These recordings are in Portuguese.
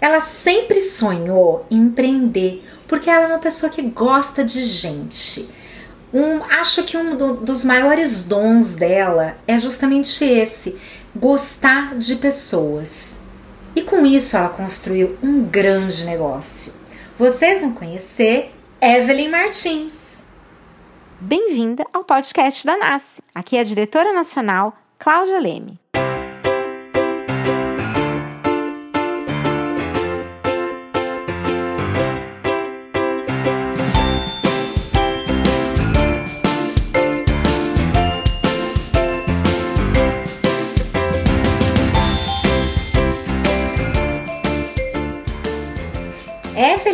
ela sempre sonhou em empreender, porque ela é uma pessoa que gosta de gente. Um, acho que um do, dos maiores dons dela é justamente esse: gostar de pessoas. E com isso ela construiu um grande negócio. Vocês vão conhecer Evelyn Martins. Bem-vinda ao podcast da NASCE. Aqui é a diretora nacional Cláudia Leme.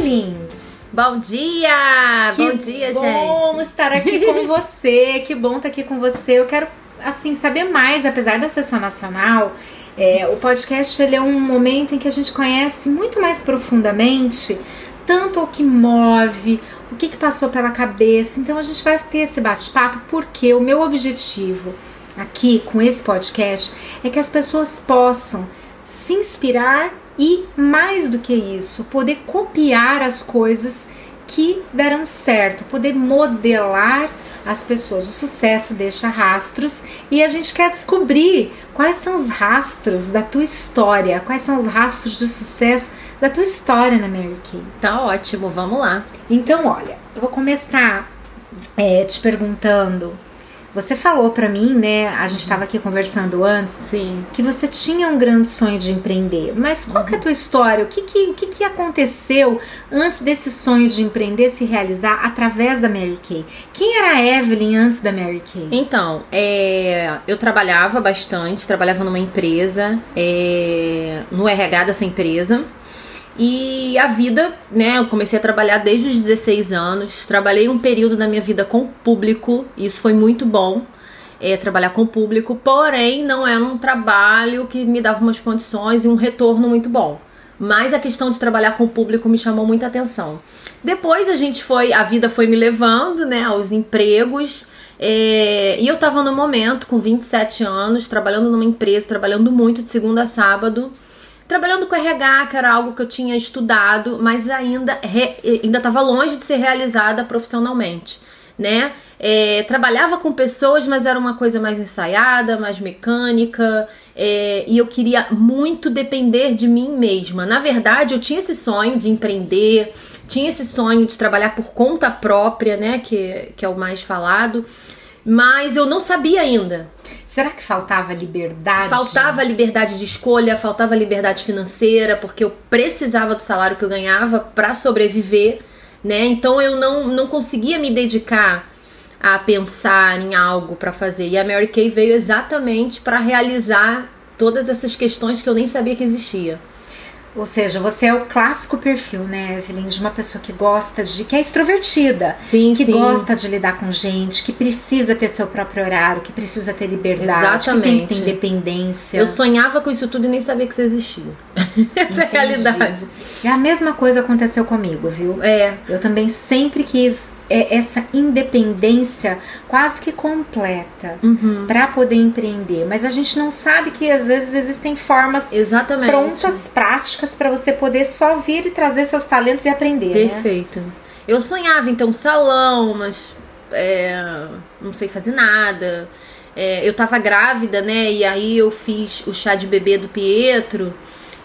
Evelyn, Bom dia! que bom dia, bom gente! estar aqui com você. Que bom estar aqui com você. Eu quero assim saber mais, apesar da sessão nacional. é, o podcast ele é um momento em que a gente conhece muito mais profundamente tanto o que move, o que, que passou pela cabeça. Então a gente vai ter esse bate-papo porque o meu objetivo aqui com esse podcast é que as pessoas possam se inspirar e, mais do que isso, poder copiar as coisas que deram certo, poder modelar as pessoas. O sucesso deixa rastros e a gente quer descobrir quais são os rastros da tua história, quais são os rastros de sucesso da tua história na Mary Kay. Tá ótimo, vamos lá. Então, olha, eu vou começar é, te perguntando. Você falou pra mim, né? A gente estava aqui conversando antes Sim. que você tinha um grande sonho de empreender. Mas qual que é a tua história? O que que, o que que aconteceu antes desse sonho de empreender se realizar através da Mary Kay? Quem era a Evelyn antes da Mary Kay? Então, é, eu trabalhava bastante, trabalhava numa empresa, é, no RH dessa empresa. E a vida, né? Eu comecei a trabalhar desde os 16 anos. Trabalhei um período da minha vida com o público, isso foi muito bom. É, trabalhar com o público, porém não era um trabalho que me dava umas condições e um retorno muito bom. Mas a questão de trabalhar com o público me chamou muita atenção. Depois a gente foi, a vida foi me levando, né, aos empregos. é, e eu tava no momento, com 27 anos, trabalhando numa empresa, trabalhando muito de segunda a sábado trabalhando com RH, que era algo que eu tinha estudado, mas ainda re- ainda estava longe de ser realizada profissionalmente, né? É, trabalhava com pessoas, mas era uma coisa mais ensaiada, mais mecânica, é, e eu queria muito depender de mim mesma. Na verdade, eu tinha esse sonho de empreender, tinha esse sonho de trabalhar por conta própria, né? Que, que é o mais falado, mas eu não sabia ainda. Será que faltava liberdade? Faltava liberdade de escolha, faltava liberdade financeira, porque eu precisava do salário que eu ganhava para sobreviver, né? Então eu não, não conseguia me dedicar a pensar em algo para fazer. E a Mary Kay veio exatamente para realizar todas essas questões que eu nem sabia que existia. Ou seja, você é o clássico perfil, né, Evelyn, de uma pessoa que gosta de. que é extrovertida. Sim, que sim. gosta de lidar com gente, que precisa ter seu próprio horário, que precisa ter liberdade, que tem que Exatamente. ter independência. Eu sonhava com isso tudo e nem sabia que isso existia. Essa é a realidade. E a mesma coisa aconteceu comigo, viu? É, Eu também sempre quis é, essa independência quase que completa Uhum. para poder empreender, mas a gente não sabe que às vezes existem formas exatamente. prontas, práticas para você poder só vir e trazer seus talentos e aprender, né? Perfeito. Eu sonhava um salão, mas é, não sei fazer nada. É, eu tava grávida, né? E aí eu fiz o chá de bebê do Pietro.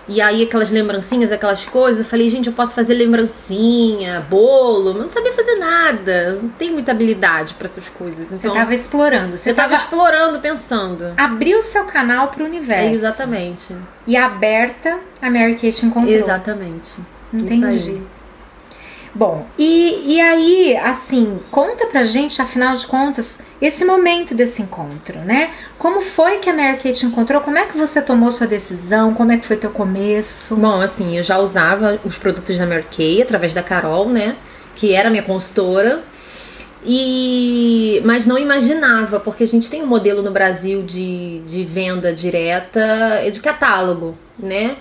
E aí aquelas lembrancinhas, aquelas coisas. Eu falei, gente, eu posso fazer lembrancinha, bolo. Mas não sabia fazer nada. Não tenho muita habilidade para essas coisas. Você Então, tava explorando, você eu tava tava explorando, pensando. abriu seu canal pro universo. É, exatamente. E aberta, a Mary Kay te encontrou. Exatamente. Entendi. Bom, e, e aí, assim, conta pra gente, afinal de contas, esse momento desse encontro, né? Como foi que a Mary Kay te encontrou? Como é que você tomou sua decisão? Como é que foi teu começo? Bom, assim, eu já usava os produtos da Mary Kay através da Carol, né? Que era minha consultora. E mas não imaginava, porque a gente tem um modelo no Brasil de, de venda direta de catálogo, né?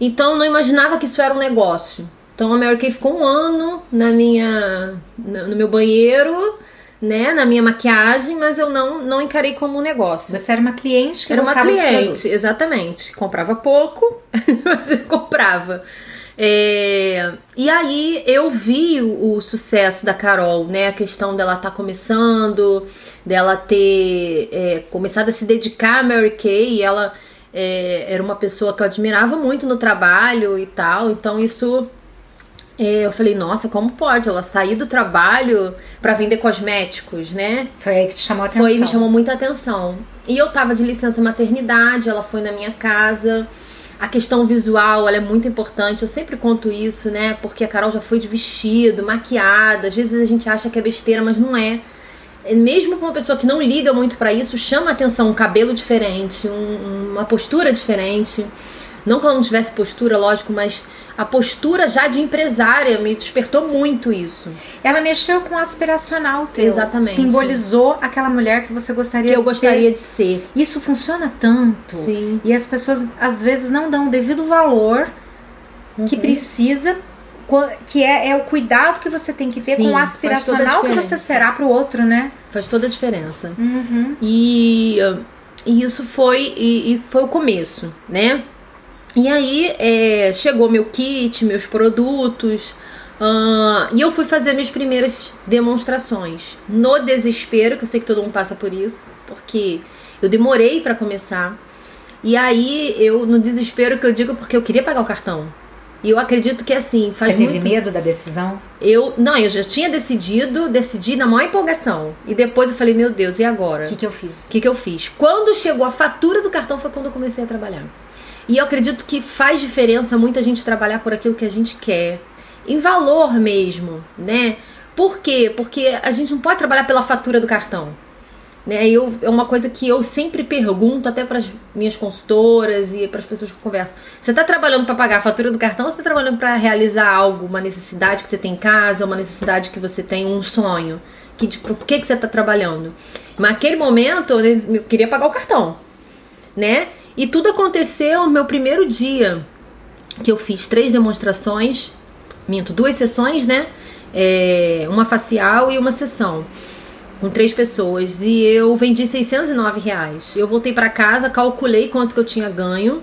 Então não imaginava que isso era um negócio. Então a Mary Kay ficou um ano na minha no meu banheiro, né, na minha maquiagem, mas eu não não encarei como um negócio. Você era uma cliente que Era uma cliente, exatamente. Comprava pouco, mas eu comprava. É, e aí eu vi o, o, sucesso da Carol, né? A questão dela estar tá começando, dela ter é, começado a se dedicar a Mary Kay, e ela é, era uma pessoa que eu admirava muito no trabalho e tal, então isso eu falei, nossa, como pode ela sair do trabalho para vender cosméticos, né? Foi aí que te chamou a atenção. Foi, me chamou muita atenção. E eu tava de licença maternidade, ela foi na minha casa. A questão visual, ela é muito importante. Eu sempre conto isso, né? Porque a Carol já foi de vestido, maquiada. Às vezes a gente acha que é besteira, mas não é. Mesmo com uma pessoa que não liga muito para isso, chama atenção um cabelo diferente, um, uma postura diferente. Não que ela não tivesse postura, lógico, mas a postura já de empresária me despertou muito isso. Ela mexeu com o aspiracional teu. Exatamente. Simbolizou aquela mulher que você gostaria que de eu gostaria de ser. Isso funciona tanto. Sim. E as pessoas às vezes não dão o devido valor uhum. que precisa que é, é, o cuidado que você tem que ter Sim, com o aspiracional que você será para o outro, né? Faz toda a diferença. Uhum. E, e, isso foi e, e foi o começo, né? E aí é, chegou meu kit, meus produtos. Uh, e eu fui fazer minhas primeiras demonstrações. No desespero, que eu sei que todo mundo passa por isso, porque eu demorei para começar. E aí eu, no desespero que eu digo, porque eu queria pagar o cartão. E eu acredito que assim, faz Você teve muito... medo da decisão? Eu, não, eu já tinha decidido, decidi na maior empolgação. E depois eu falei, meu Deus, e agora? O que, que eu fiz? O que, que eu fiz? Quando chegou a fatura do cartão foi quando eu comecei a trabalhar. E eu acredito que faz diferença muita gente trabalhar por aquilo que a gente quer. Em valor mesmo, né? Por quê? Porque a gente não pode trabalhar pela fatura do cartão. Né? Eu, é uma coisa que eu sempre pergunto até para as minhas consultoras e para as pessoas que eu converso. Você está trabalhando para pagar a fatura do cartão ou você está trabalhando para realizar algo, uma necessidade que você tem em casa, uma necessidade que você tem, um sonho? Que, tipo, por que, que você está trabalhando? Naquele momento eu queria pagar o cartão, né? E tudo aconteceu no meu primeiro dia, que eu fiz três demonstrações, minto, duas sessões, né? É, uma facial e uma sessão com três pessoas e eu vendi 609 reais. Eu voltei para casa, calculei quanto que eu tinha ganho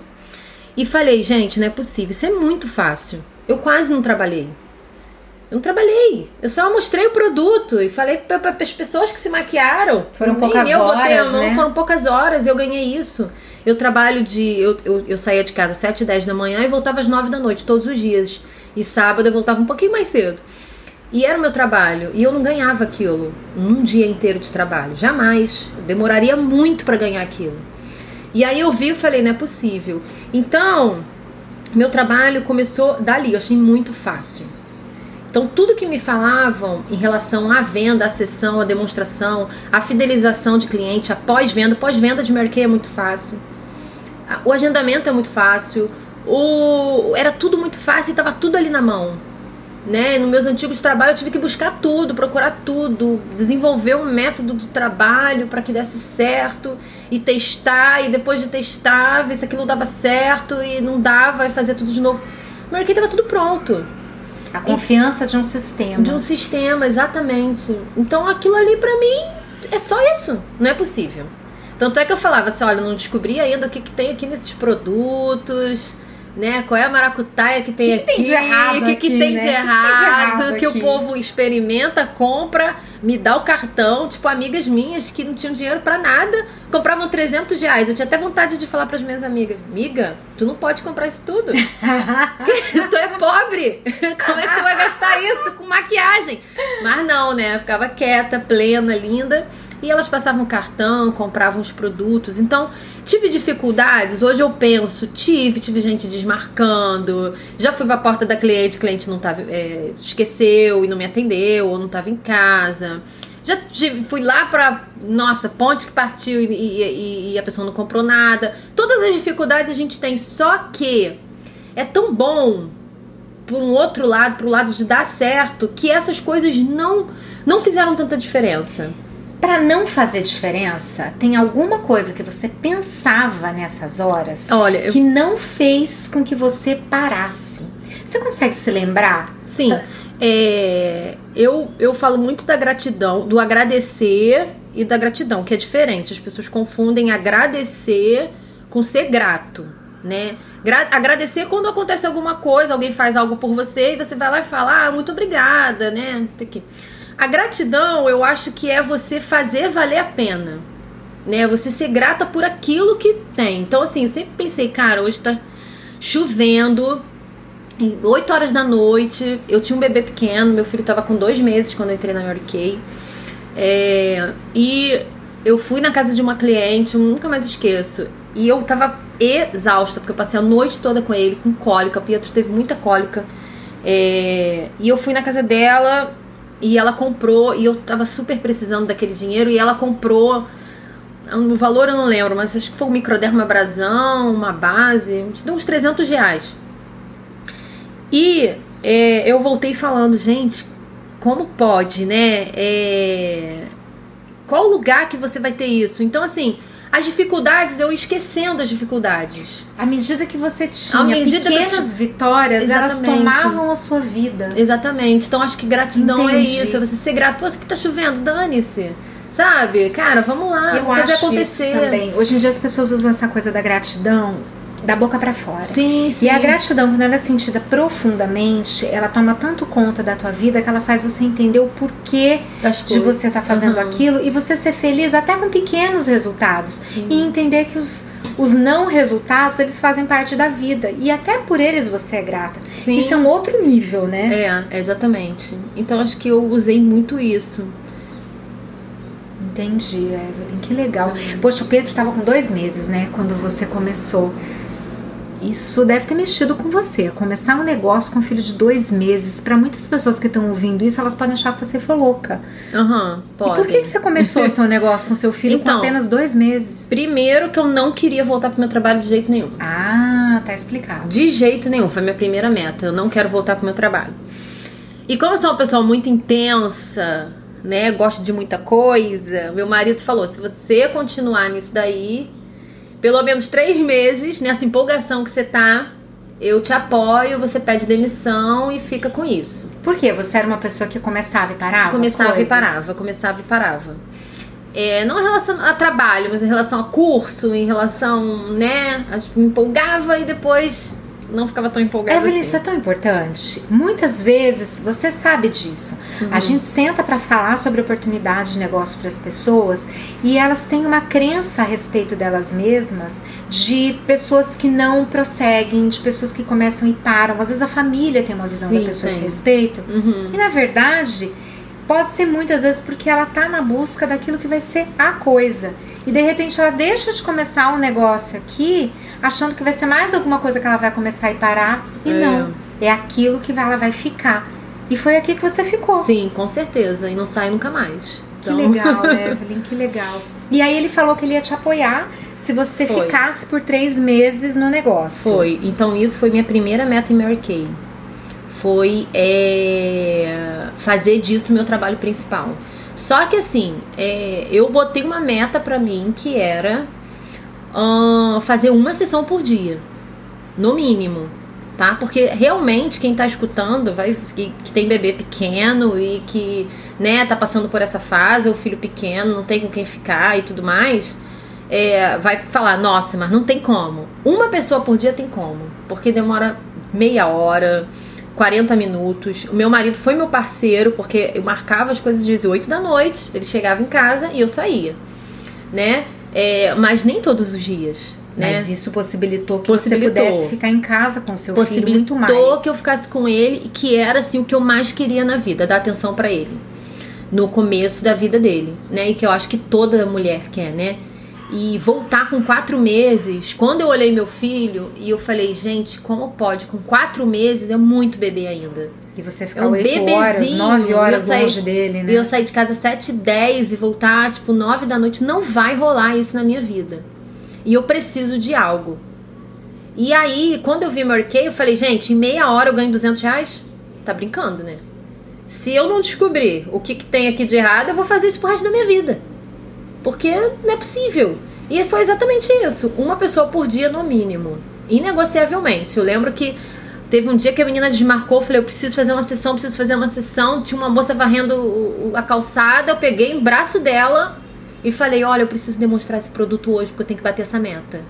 e falei, gente, não é possível, isso é muito fácil. Eu quase não trabalhei. Eu não trabalhei. Eu só mostrei o produto e falei para as pessoas que se maquiaram. Foram poucas eu horas, botei a mão, né? foram poucas horas, eu ganhei isso. Eu trabalho de. Eu, eu, eu saía de casa às 7 e 10 da manhã e voltava às 9 da noite, todos os dias. E sábado eu voltava um pouquinho mais cedo. E era o meu trabalho. E eu não ganhava aquilo um dia inteiro de trabalho. Jamais. Eu demoraria muito para ganhar aquilo. E aí eu vi e falei, não é possível. Então, meu trabalho começou dali. Eu achei muito fácil. Então, tudo que me falavam em relação à venda, à sessão, à demonstração, à fidelização de cliente, a pós-venda, pós-venda de Mary Kay é muito fácil. O agendamento é muito fácil. O... Era tudo muito fácil e estava tudo ali na mão. Né? Nos meus antigos trabalhos eu tive que buscar tudo, procurar tudo, desenvolver um método de trabalho para que desse certo e testar, e depois de testar, ver se aquilo dava certo e não dava, e fazer tudo de novo. Mary Kay estava tudo pronto. A confiança de um sistema. De um sistema, exatamente. Então aquilo ali para mim é só isso. Não é possível. Tanto é que eu falava assim, olha, não descobri ainda o que, que tem aqui nesses produtos, né? Qual é a maracutaia que tem que que aqui? Tem de errado o que, aqui, que tem né? de errado? Que, que o povo experimenta, compra, me dá o cartão. Tipo, amigas minhas que não tinham dinheiro para nada, compravam 300 reais. Eu tinha até vontade de falar para as minhas amigas: Amiga, tu não pode comprar isso tudo. tu é pobre. Como é que tu vai gastar isso com maquiagem? Mas não, né? Eu ficava quieta, plena, linda. E elas passavam cartão, compravam os produtos. Então, tive dificuldades. Hoje eu penso, tive, tive gente desmarcando. Já fui pra porta da cliente, cliente não tava, é, esqueceu e não me atendeu, ou não estava em casa. Já tive, fui lá pra, nossa, ponte que partiu e, e, e a pessoa não comprou nada. Todas as dificuldades a gente tem, só que é tão bom por um outro lado, pro lado de dar certo, que essas coisas não não fizeram tanta diferença para não fazer diferença, tem alguma coisa que você pensava nessas horas Olha, eu... que não fez com que você parasse. Você consegue se lembrar? Sim. É, eu, eu falo muito da gratidão, do agradecer e da gratidão, que é diferente. As pessoas confundem agradecer com ser grato. né? Gra agradecer quando acontece alguma coisa, alguém faz algo por você e você vai lá e fala, ah, muito obrigada, né? A gratidão, eu acho que é você fazer valer a pena, né? Você ser grata por aquilo que tem. Então, assim, eu sempre pensei, cara, hoje tá chovendo, 8 horas da noite, eu tinha um bebê pequeno, meu filho tava com dois meses quando eu entrei na Kay. É, e eu fui na casa de uma cliente, nunca mais esqueço. E eu tava exausta, porque eu passei a noite toda com ele, com cólica. Pietro teve muita cólica. É, e eu fui na casa dela e ela comprou, e eu tava super precisando daquele dinheiro, e ela comprou. O valor eu não lembro, mas acho que foi um microderma brasão, uma base, deu uns 300 reais. E é, eu voltei falando, gente, como pode, né? É, qual lugar que você vai ter isso? Então, assim, as dificuldades, eu esquecendo as dificuldades. À medida que você tinha medida pequenas que... vitórias, Exatamente. elas tomavam a sua vida. Exatamente. Então acho que gratidão é Entendi. é isso. É você ser grato. Pô, que tá chovendo, dane-se. Sabe? Cara, vamos lá. Eu fazer acho acontecer. Isso também. Hoje em dia as pessoas usam essa coisa da gratidão da boca para fora. Sim, sim. E a gratidão, quando ela é sentida profundamente, ela toma tanto conta da tua vida que ela faz você entender o porquê de você estar tá fazendo uhum. aquilo e você ser feliz até com pequenos resultados. Sim. E entender que os, os não resultados, eles fazem parte da vida. E até por eles você é grata. Sim. Isso é um outro nível, né? É, exatamente. Então acho que eu usei muito isso. Entendi, Evelyn. Que legal. Poxa, o Pedro estava com dois meses, né? Quando você começou. Isso deve ter mexido com você. Começar um negócio com um filho de dois meses. Para muitas pessoas que estão ouvindo isso, elas podem achar que você foi louca. Aham, uhum, pode. E por que, que você começou seu negócio com seu filho então, com apenas dois meses? Primeiro que eu não queria voltar pro meu trabalho de jeito nenhum. Ah, tá explicado. De jeito nenhum. Foi minha primeira meta. Eu não quero voltar pro meu trabalho. E como eu sou uma pessoa muito intensa, né? Gosto de muita coisa. Meu marido falou: se você continuar nisso daí, pelo menos três meses, nessa empolgação que você tá, eu te apoio, você pede demissão e fica com isso. Por quê? Você era uma pessoa que começava e parava? Começava e parava, começava e parava. É, não em relação a trabalho, mas em relação a curso, em relação, né? A gente me empolgava e depois não ficava tão empolgada. Evelyn, assim. isso é tão importante. Muitas vezes, você sabe disso. Uhum. A gente senta para falar sobre oportunidade de negócio para as pessoas e elas têm uma crença a respeito delas mesmas de pessoas que não prosseguem, de pessoas que começam e param. Às vezes a família tem uma visão Sim, da pessoa tem. a esse respeito. Uhum. E na verdade, pode ser muitas vezes porque ela tá na busca daquilo que vai ser a coisa. E de repente ela deixa de começar um negócio aqui achando que vai ser mais alguma coisa que ela vai começar e parar. E é. não. É aquilo que ela vai ficar. E foi aqui que você ficou. Sim, com certeza. E não sai nunca mais. Então... Que legal, Evelyn, que legal. E aí ele falou que ele ia te apoiar se você foi. ficasse por três meses no negócio. Foi. Então isso foi minha primeira meta em Mary Kay. Foi é, fazer disso meu trabalho principal. Só que assim, é, eu botei uma meta para mim que era uh, fazer uma sessão por dia, no mínimo, tá? Porque realmente quem tá escutando vai que, que tem bebê pequeno e que, né, tá passando por essa fase, ou filho pequeno, não tem com quem ficar e tudo mais, é, vai falar, nossa, mas não tem como. Uma pessoa por dia tem como, porque demora meia hora, 40 minutos. O meu marido foi meu parceiro, porque eu marcava as coisas às vezes 8 da noite, ele chegava em casa e eu saía, né? É, mas nem todos os dias. Né? Mas isso possibilitou que possibilitou. você pudesse ficar em casa com seu filho muito mais. Possibilitou que eu ficasse com ele, que era assim o que eu mais queria na vida, dar atenção para ele. No começo da vida dele, né? E que eu acho que toda mulher quer, né? E voltar com quatro meses, quando eu olhei meu filho e eu falei, gente, como pode? Com quatro meses é muito bebê ainda. E você ficar é um 8 horas, 9 horas saí, longe dele, né? E eu sair de casa 7 10 e voltar, tipo, 9 da noite. Não vai rolar isso na minha vida. E eu preciso de algo. E aí, quando eu vi Mary Kay, eu falei, gente, em meia hora eu ganho 200 reais? Tá brincando, né? Se eu não descobrir o que, que tem aqui de errado, eu vou fazer isso pro resto da minha vida. Porque não é possível. E foi exatamente isso. Uma pessoa por dia no mínimo. Inegociavelmente. Eu lembro que Teve um dia que a menina desmarcou, falei, eu preciso fazer uma sessão, preciso fazer uma sessão. Tinha uma moça varrendo a calçada, eu peguei o braço dela e falei, olha, eu preciso demonstrar esse produto hoje porque eu tenho que bater essa meta.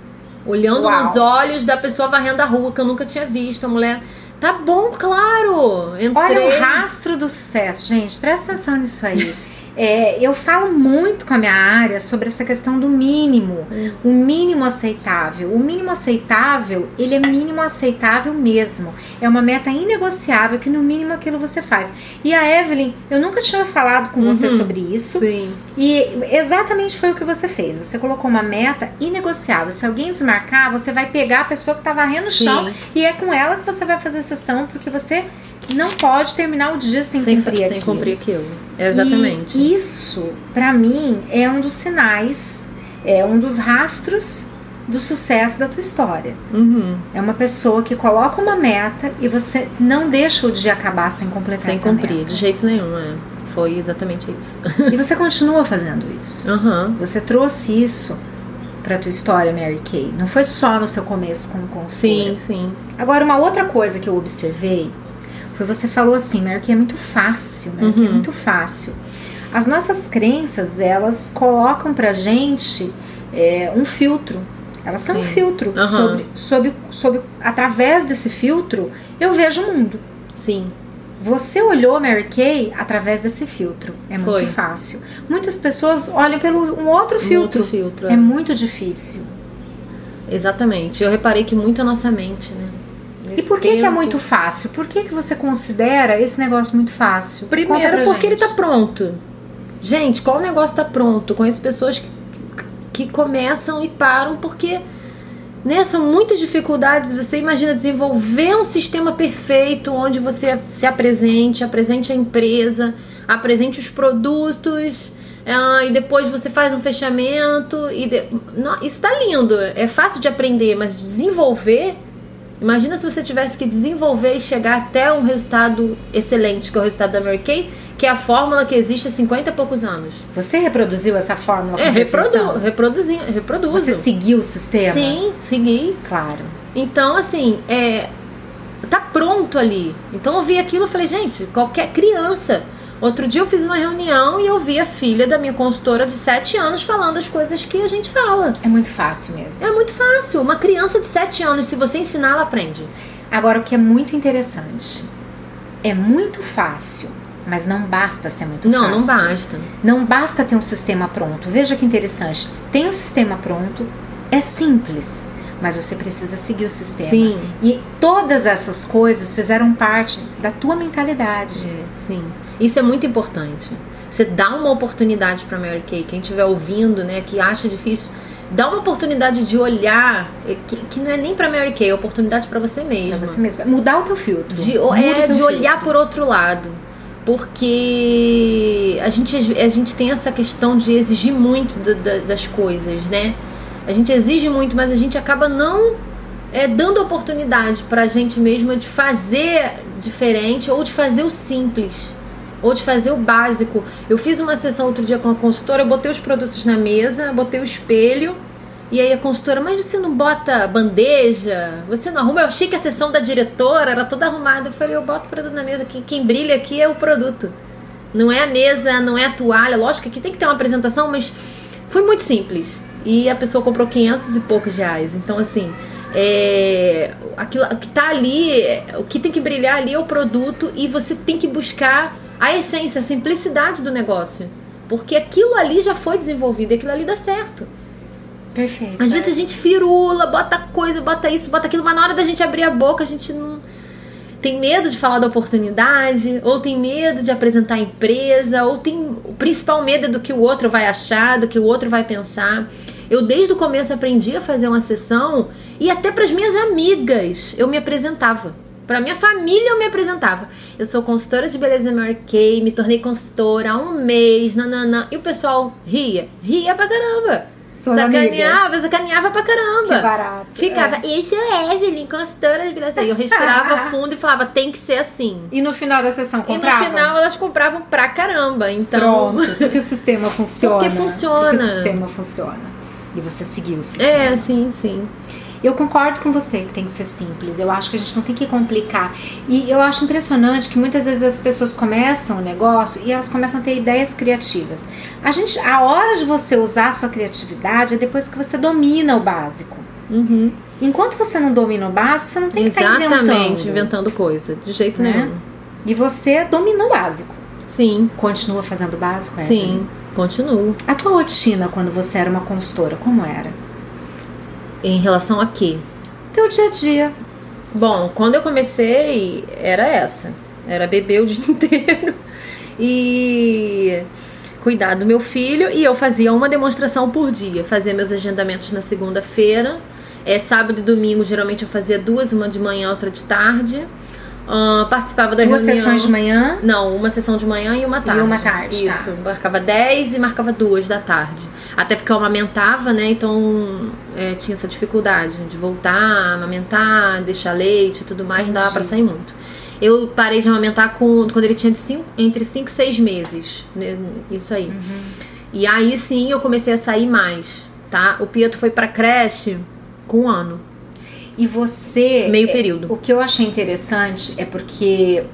Olhando Uau. nos olhos da pessoa varrendo a rua, que eu nunca tinha visto. A mulher, tá bom, claro. Entrei. Olha o rastro do sucesso, gente. Presta atenção nisso aí. É, eu falo muito com a minha área sobre essa questão do mínimo, o mínimo aceitável. O mínimo aceitável, ele é mínimo aceitável mesmo. É uma meta inegociável que no mínimo aquilo você faz. E a Evelyn, eu nunca tinha falado com você Uhum. sobre isso. Sim. E exatamente foi o que você fez. Você colocou uma meta inegociável. Se alguém desmarcar, você vai pegar a pessoa que tá varrendo o chão e é com ela que você vai fazer a sessão, porque você não pode terminar o dia sem, Sem, cumprir sem aquilo. cumprir aquilo. Exatamente. E isso, pra mim, é um dos sinais, é um dos rastros do sucesso da tua história. Uhum. É uma pessoa que coloca uma meta e você não deixa o dia acabar sem completar Sem cumprir, meta. de jeito nenhum, é. Foi exatamente isso. E você continua fazendo isso. Aham. Você trouxe isso pra tua história, Mary Kay. Não foi só no seu começo como consultora. Sim, sim. Agora, uma outra coisa que eu observei foi você falou assim, Mary Kay é muito fácil, Mary Kay é Uhum. muito fácil. As nossas crenças, elas colocam pra gente é, um filtro. Elas são um Sim. filtro. Aham. Sobre, sobre, sobre, através desse filtro, eu vejo o mundo. Sim. Você olhou Mary Kay através desse filtro. É muito Foi. fácil. Muitas pessoas olham pelo um outro Um filtro. outro filtro. É é. muito difícil. Exatamente. Eu reparei que muito a nossa mente, né? E por que, que é muito fácil? Por que, que você considera esse negócio muito fácil? Primeiro porque gente. ele tá pronto. Gente, qual negócio tá pronto? Conheço pessoas que, que começam e param porque né, são muitas dificuldades. Você imagina desenvolver um sistema perfeito onde você se apresente, apresente a empresa, apresente os produtos. ah, e depois você faz um fechamento e de- Não, isso tá lindo, é fácil de aprender, mas desenvolver Imagina se você tivesse que desenvolver e chegar até um resultado excelente, que é o resultado da Mary Kay, que é a fórmula que existe há 50 e poucos anos. Você reproduziu essa fórmula É, reprodu, reproduzi, reproduzo. Você seguiu o sistema? Sim, segui. Claro. Então, assim, é, tá pronto ali. Então eu vi aquilo e falei, gente, qualquer criança. Outro dia eu fiz uma reunião e eu vi a filha da minha consultora de 7 anos falando as coisas que a gente fala. É muito fácil mesmo. É muito fácil. Uma criança de 7 anos, se você ensinar, ela aprende. Agora, o que é muito interessante, é muito fácil, mas não basta ser muito Não, fácil. não basta. Não basta ter um sistema pronto. Veja que interessante. Tem o sistema pronto, é simples, mas você precisa seguir o sistema. Sim. E todas essas coisas fizeram parte da tua mentalidade. É, sim. Isso é muito importante. Você dá uma oportunidade para Mary Kay. Quem estiver ouvindo, né, que acha difícil, dá uma oportunidade de olhar, é, que, que não é nem para Mary Kay, é oportunidade para você mesmo. Pra você mesmo. Mudar o teu filtro. De, Muda é, de filtro. olhar por outro lado. Porque a gente, a gente tem essa questão de exigir muito do- das coisas, né? A gente exige muito, mas a gente acaba não é, dando oportunidade pra gente mesma de fazer diferente ou de fazer o simples. Ou de fazer o básico. Eu fiz uma sessão outro dia com a consultora, eu botei os produtos na mesa, botei o espelho, e aí a consultora, mas você não bota bandeja? Você não arruma? Eu achei que a sessão da diretora era toda arrumada. Eu falei, eu boto o produto na mesa. Quem, quem brilha aqui é o produto. Não é a mesa, não é a toalha. Lógico que tem que ter uma apresentação, mas foi muito simples. E a pessoa comprou 500 e poucos reais. Então, assim, é, aquilo, o que tá ali, o que tem que brilhar ali é o produto e você tem que buscar a essência, a simplicidade do negócio. Porque aquilo ali já foi desenvolvido e aquilo ali dá certo. Perfeito. Às vezes a gente firula, bota coisa, bota isso, bota aquilo, mas na hora da gente abrir a boca, a gente não. Tem medo de falar da oportunidade, ou tem medo de apresentar a empresa, ou tem. O principal medo é do que o outro vai achar, do que o outro vai pensar. Eu desde o começo aprendi a fazer uma sessão e até para as minhas amigas eu me apresentava. Para minha família eu me apresentava. Eu sou consultora de beleza Kay, me tornei consultora há um mês, nananã. E o pessoal ria, ria pra caramba. Suas sacaneava, sacaneava pra caramba. Que barato. Ficava, É. isso é Evelyn, consultora de beleza. E eu respirava fundo e falava, tem que ser assim. E no final da sessão E comprava? no final elas compravam pra caramba. Então. Pronto, porque o sistema funciona. Porque funciona. Porque o sistema funciona. E você seguiu o sistema. É, sim, sim. Eu concordo com você que tem que ser simples. Eu acho que a gente não tem que complicar. E eu acho impressionante que muitas vezes as pessoas começam o negócio e elas começam a ter ideias criativas. A gente, a hora de você usar a sua criatividade é depois que você domina o básico. Uhum. Enquanto você não domina o básico, você não tem que estar Exatamente, inventando. inventando coisa. De jeito Né? nenhum. E você domina o básico. Sim, Continua fazendo o básico? Evelyn? sim, continuo. A tua rotina quando você era uma consultora, como era? Em relação a quê? Teu dia a dia. Bom, quando eu comecei, era essa. Era beber o dia inteiro e cuidar do meu filho. E eu fazia uma demonstração por dia. Fazia meus agendamentos na segunda-feira. É, sábado e domingo, geralmente eu fazia duas, uma de manhã, outra de tarde. Ah, participava da Duas reunião. sessões de manhã. Não, uma sessão de manhã e uma tarde. uma tarde, tá. Isso, marcava 10 e marcava duas da tarde. Até porque eu amamentava, né? Então é, tinha essa dificuldade de voltar, amamentar, deixar leite e tudo mais, não dava Entendi. pra sair muito. Eu parei de amamentar com, quando ele tinha de cinco, entre 5 e 6 meses. né, Isso aí. Uhum. E aí sim eu comecei a sair mais, tá? O Pietro foi pra creche com um ano. E você. Meio é, período. O que eu achei interessante é porque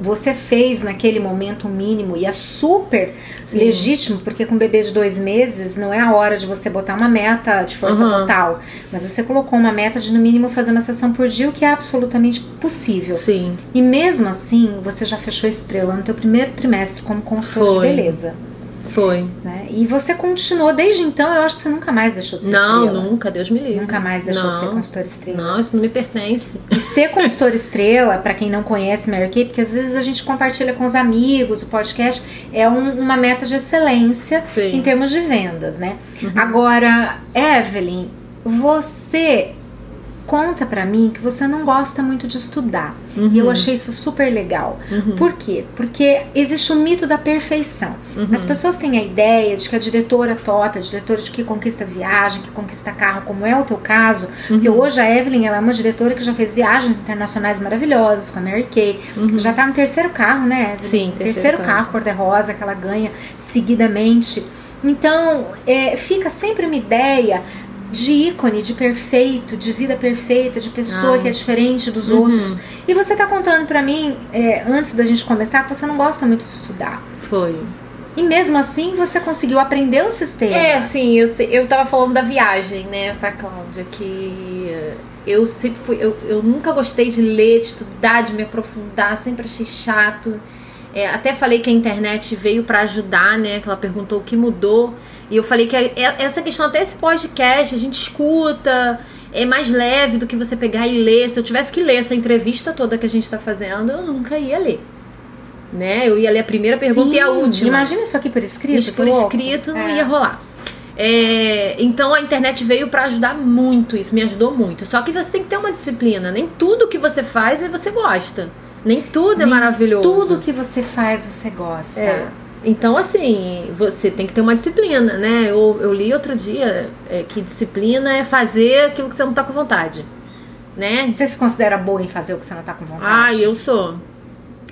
você fez naquele momento o mínimo e é super Sim. legítimo, porque com um bebê de dois meses não é a hora de você botar uma meta de força Uhum. total. Mas você colocou uma meta de no mínimo fazer uma sessão por dia, o que é absolutamente possível. Sim. E mesmo assim, você já fechou estrela no teu primeiro trimestre como consultor de Foi. beleza. Foi. Né? E você continuou desde então, eu acho que você nunca mais deixou de ser Não, estrela. nunca, Deus me livre. Nunca mais deixou de ser Não. consultora estrela. Não, isso não me pertence. E ser consultora estrela, pra quem não conhece Mary Kay, porque às vezes a gente compartilha com os amigos, o podcast é um- uma meta de excelência Sim. Uhum. em termos de vendas, né? Agora, Evelyn, você conta pra mim que você não gosta muito de estudar. Uhum. E eu achei isso super legal. Por quê? Porque existe o mito da perfeição. Uhum. As pessoas têm a ideia de que a diretora top, a diretora de que conquista viagem, que conquista carro, como é o teu caso, porque Uhum. hoje a Evelyn ela é uma diretora que já fez viagens internacionais maravilhosas com a Mary Kay. Já tá no terceiro carro, né, Evelyn? Uhum. Sim, terceiro, terceiro carro, carro. cor-de-rosa que ela ganha seguidamente. Então, é, fica sempre uma ideia de ícone, de perfeito, de vida perfeita, de pessoa Ai. que é diferente dos Uhum. outros. E você tá contando pra mim, é, antes da gente começar, que você não gosta muito de estudar. Foi. E mesmo assim, você conseguiu aprender o sistema. É, assim, eu, eu tava falando da viagem, né, pra Cláudia, que eu sempre fui. Eu, eu nunca gostei de ler, de estudar, de me aprofundar, sempre achei chato. É, até falei que a internet veio pra ajudar, né? Que ela perguntou o que mudou. E eu falei que é- é- essa questão, até esse podcast, a gente escuta, é mais leve do que você pegar e ler. Se eu tivesse que ler essa entrevista toda que a gente tá fazendo, eu nunca ia ler. Né? Eu ia ler a primeira pergunta Sim, e a última. Imagina isso aqui por escrito. Isso por louco. escrito não É. ia rolar. É, então a internet veio pra ajudar muito, isso me ajudou muito. Só que você tem que ter uma disciplina. Nem tudo que você faz é você gosta. Nem tudo é Nem maravilhoso. Tudo que você faz, você gosta. É. Então, assim, você tem que ter uma disciplina, né? Eu, eu li outro dia é, que disciplina é fazer aquilo que você não tá com vontade. Né? Você se considera boa em fazer o que você não tá com vontade? Ah, eu sou.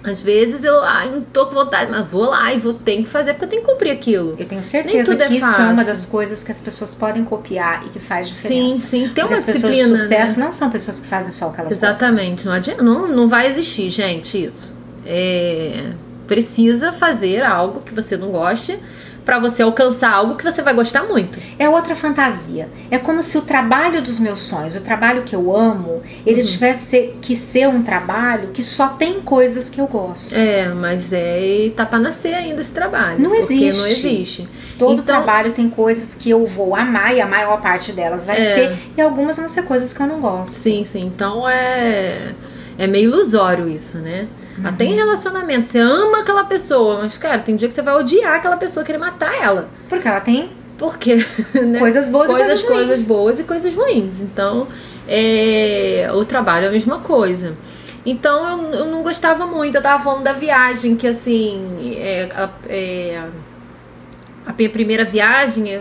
Às vezes eu ai, não tô com vontade, mas vou lá e vou ter que fazer porque eu tenho que cumprir aquilo. Eu tenho certeza é que isso é uma das coisas que as pessoas podem copiar e que faz Sim, diferença. sim, tem Porque uma as pessoas disciplina. de sucesso né? não são pessoas que fazem só o que elas gostam. Exatamente, não adianta, não, não vai existir, gente, isso. É, precisa fazer algo que você não goste pra você alcançar algo que você vai gostar muito. É outra fantasia. É como se o trabalho dos meus sonhos, o trabalho que eu amo, ele Uhum. tivesse que ser um trabalho que só tem coisas que eu gosto. É, mas é tá pra nascer ainda esse trabalho. Não porque existe. não existe. Todo Então- trabalho tem coisas que eu vou amar e a maior parte delas vai É. ser, e algumas vão ser coisas que eu não gosto. Sim, sim. Então é é meio ilusório isso, né? Até em relacionamento, você ama aquela pessoa, mas cara, tem dia que você vai odiar aquela pessoa, querer matar ela. Porque ela tem Porque, né? coisas boas e coisas, coisas ruins. coisas boas e coisas ruins. Então, é, o trabalho é a mesma coisa. Então, eu, eu não gostava muito. Eu tava falando da viagem, que assim, é, a, é, a minha primeira viagem,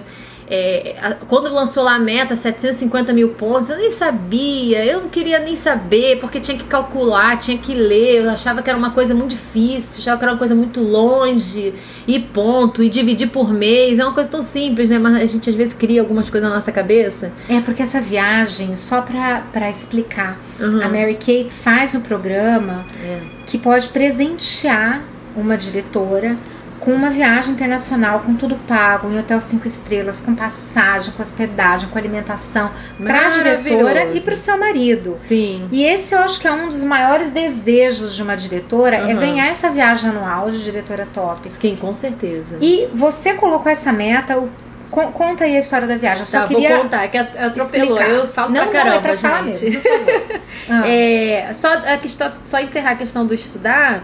é, a- quando lançou lá a meta, 750 mil pontos, eu nem sabia, eu não queria nem saber, porque tinha que calcular, tinha que ler, eu achava que era uma coisa muito difícil, achava que era uma coisa muito longe, e ponto, e dividir por mês, é uma coisa tão simples, né? Mas a gente às vezes cria algumas coisas na nossa cabeça. É, porque essa viagem, só pra, pra explicar, Uhum. a Mary Kay faz um programa É. que pode presentear uma diretora com uma viagem internacional, com tudo pago, em hotel cinco estrelas, com passagem, com hospedagem, com alimentação, para a diretora e para o seu marido. Sim. E esse eu acho que é um dos maiores desejos de uma diretora, é Uhum. ganhar essa viagem anual de diretora top. Sim, com certeza. E você colocou essa meta, o- con- conta aí a história da viagem. Eu só Tá, queria vou contar, que atropelou. explicar. Eu falo não, pra caramba, não, é pra falar gente. mesmo, por favor. Ah. É, só, a questão, só encerrar a questão do estudar,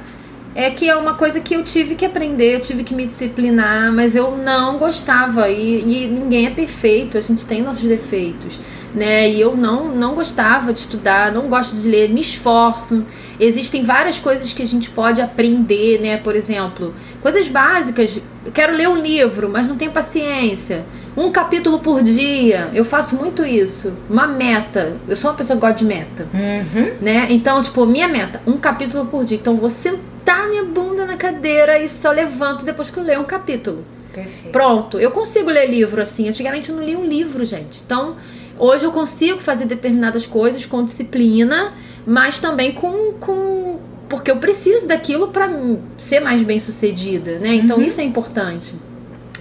é que é uma coisa que eu tive que aprender, eu tive que me disciplinar, mas eu não gostava. E, e ninguém é perfeito, a gente tem nossos defeitos. Né? E eu não, não gostava de estudar, não gosto de ler, me esforço. Existem várias coisas que a gente pode aprender, né? Por exemplo, coisas básicas. Eu quero ler um livro, mas não tenho paciência. Um capítulo por dia. Eu faço muito isso. Uma meta. Eu sou uma pessoa que gosta de meta Uhum. né? Então, tipo, minha meta, um capítulo por dia. Então, vou sentar minha bunda na cadeira e só levanto depois que eu ler um capítulo. Perfeito. Pronto, eu consigo ler livro assim. Antigamente eu não lia um livro, gente. Então, hoje eu consigo fazer determinadas coisas com disciplina, mas também com. com porque eu preciso daquilo para ser mais bem sucedida, né? Então, isso é importante.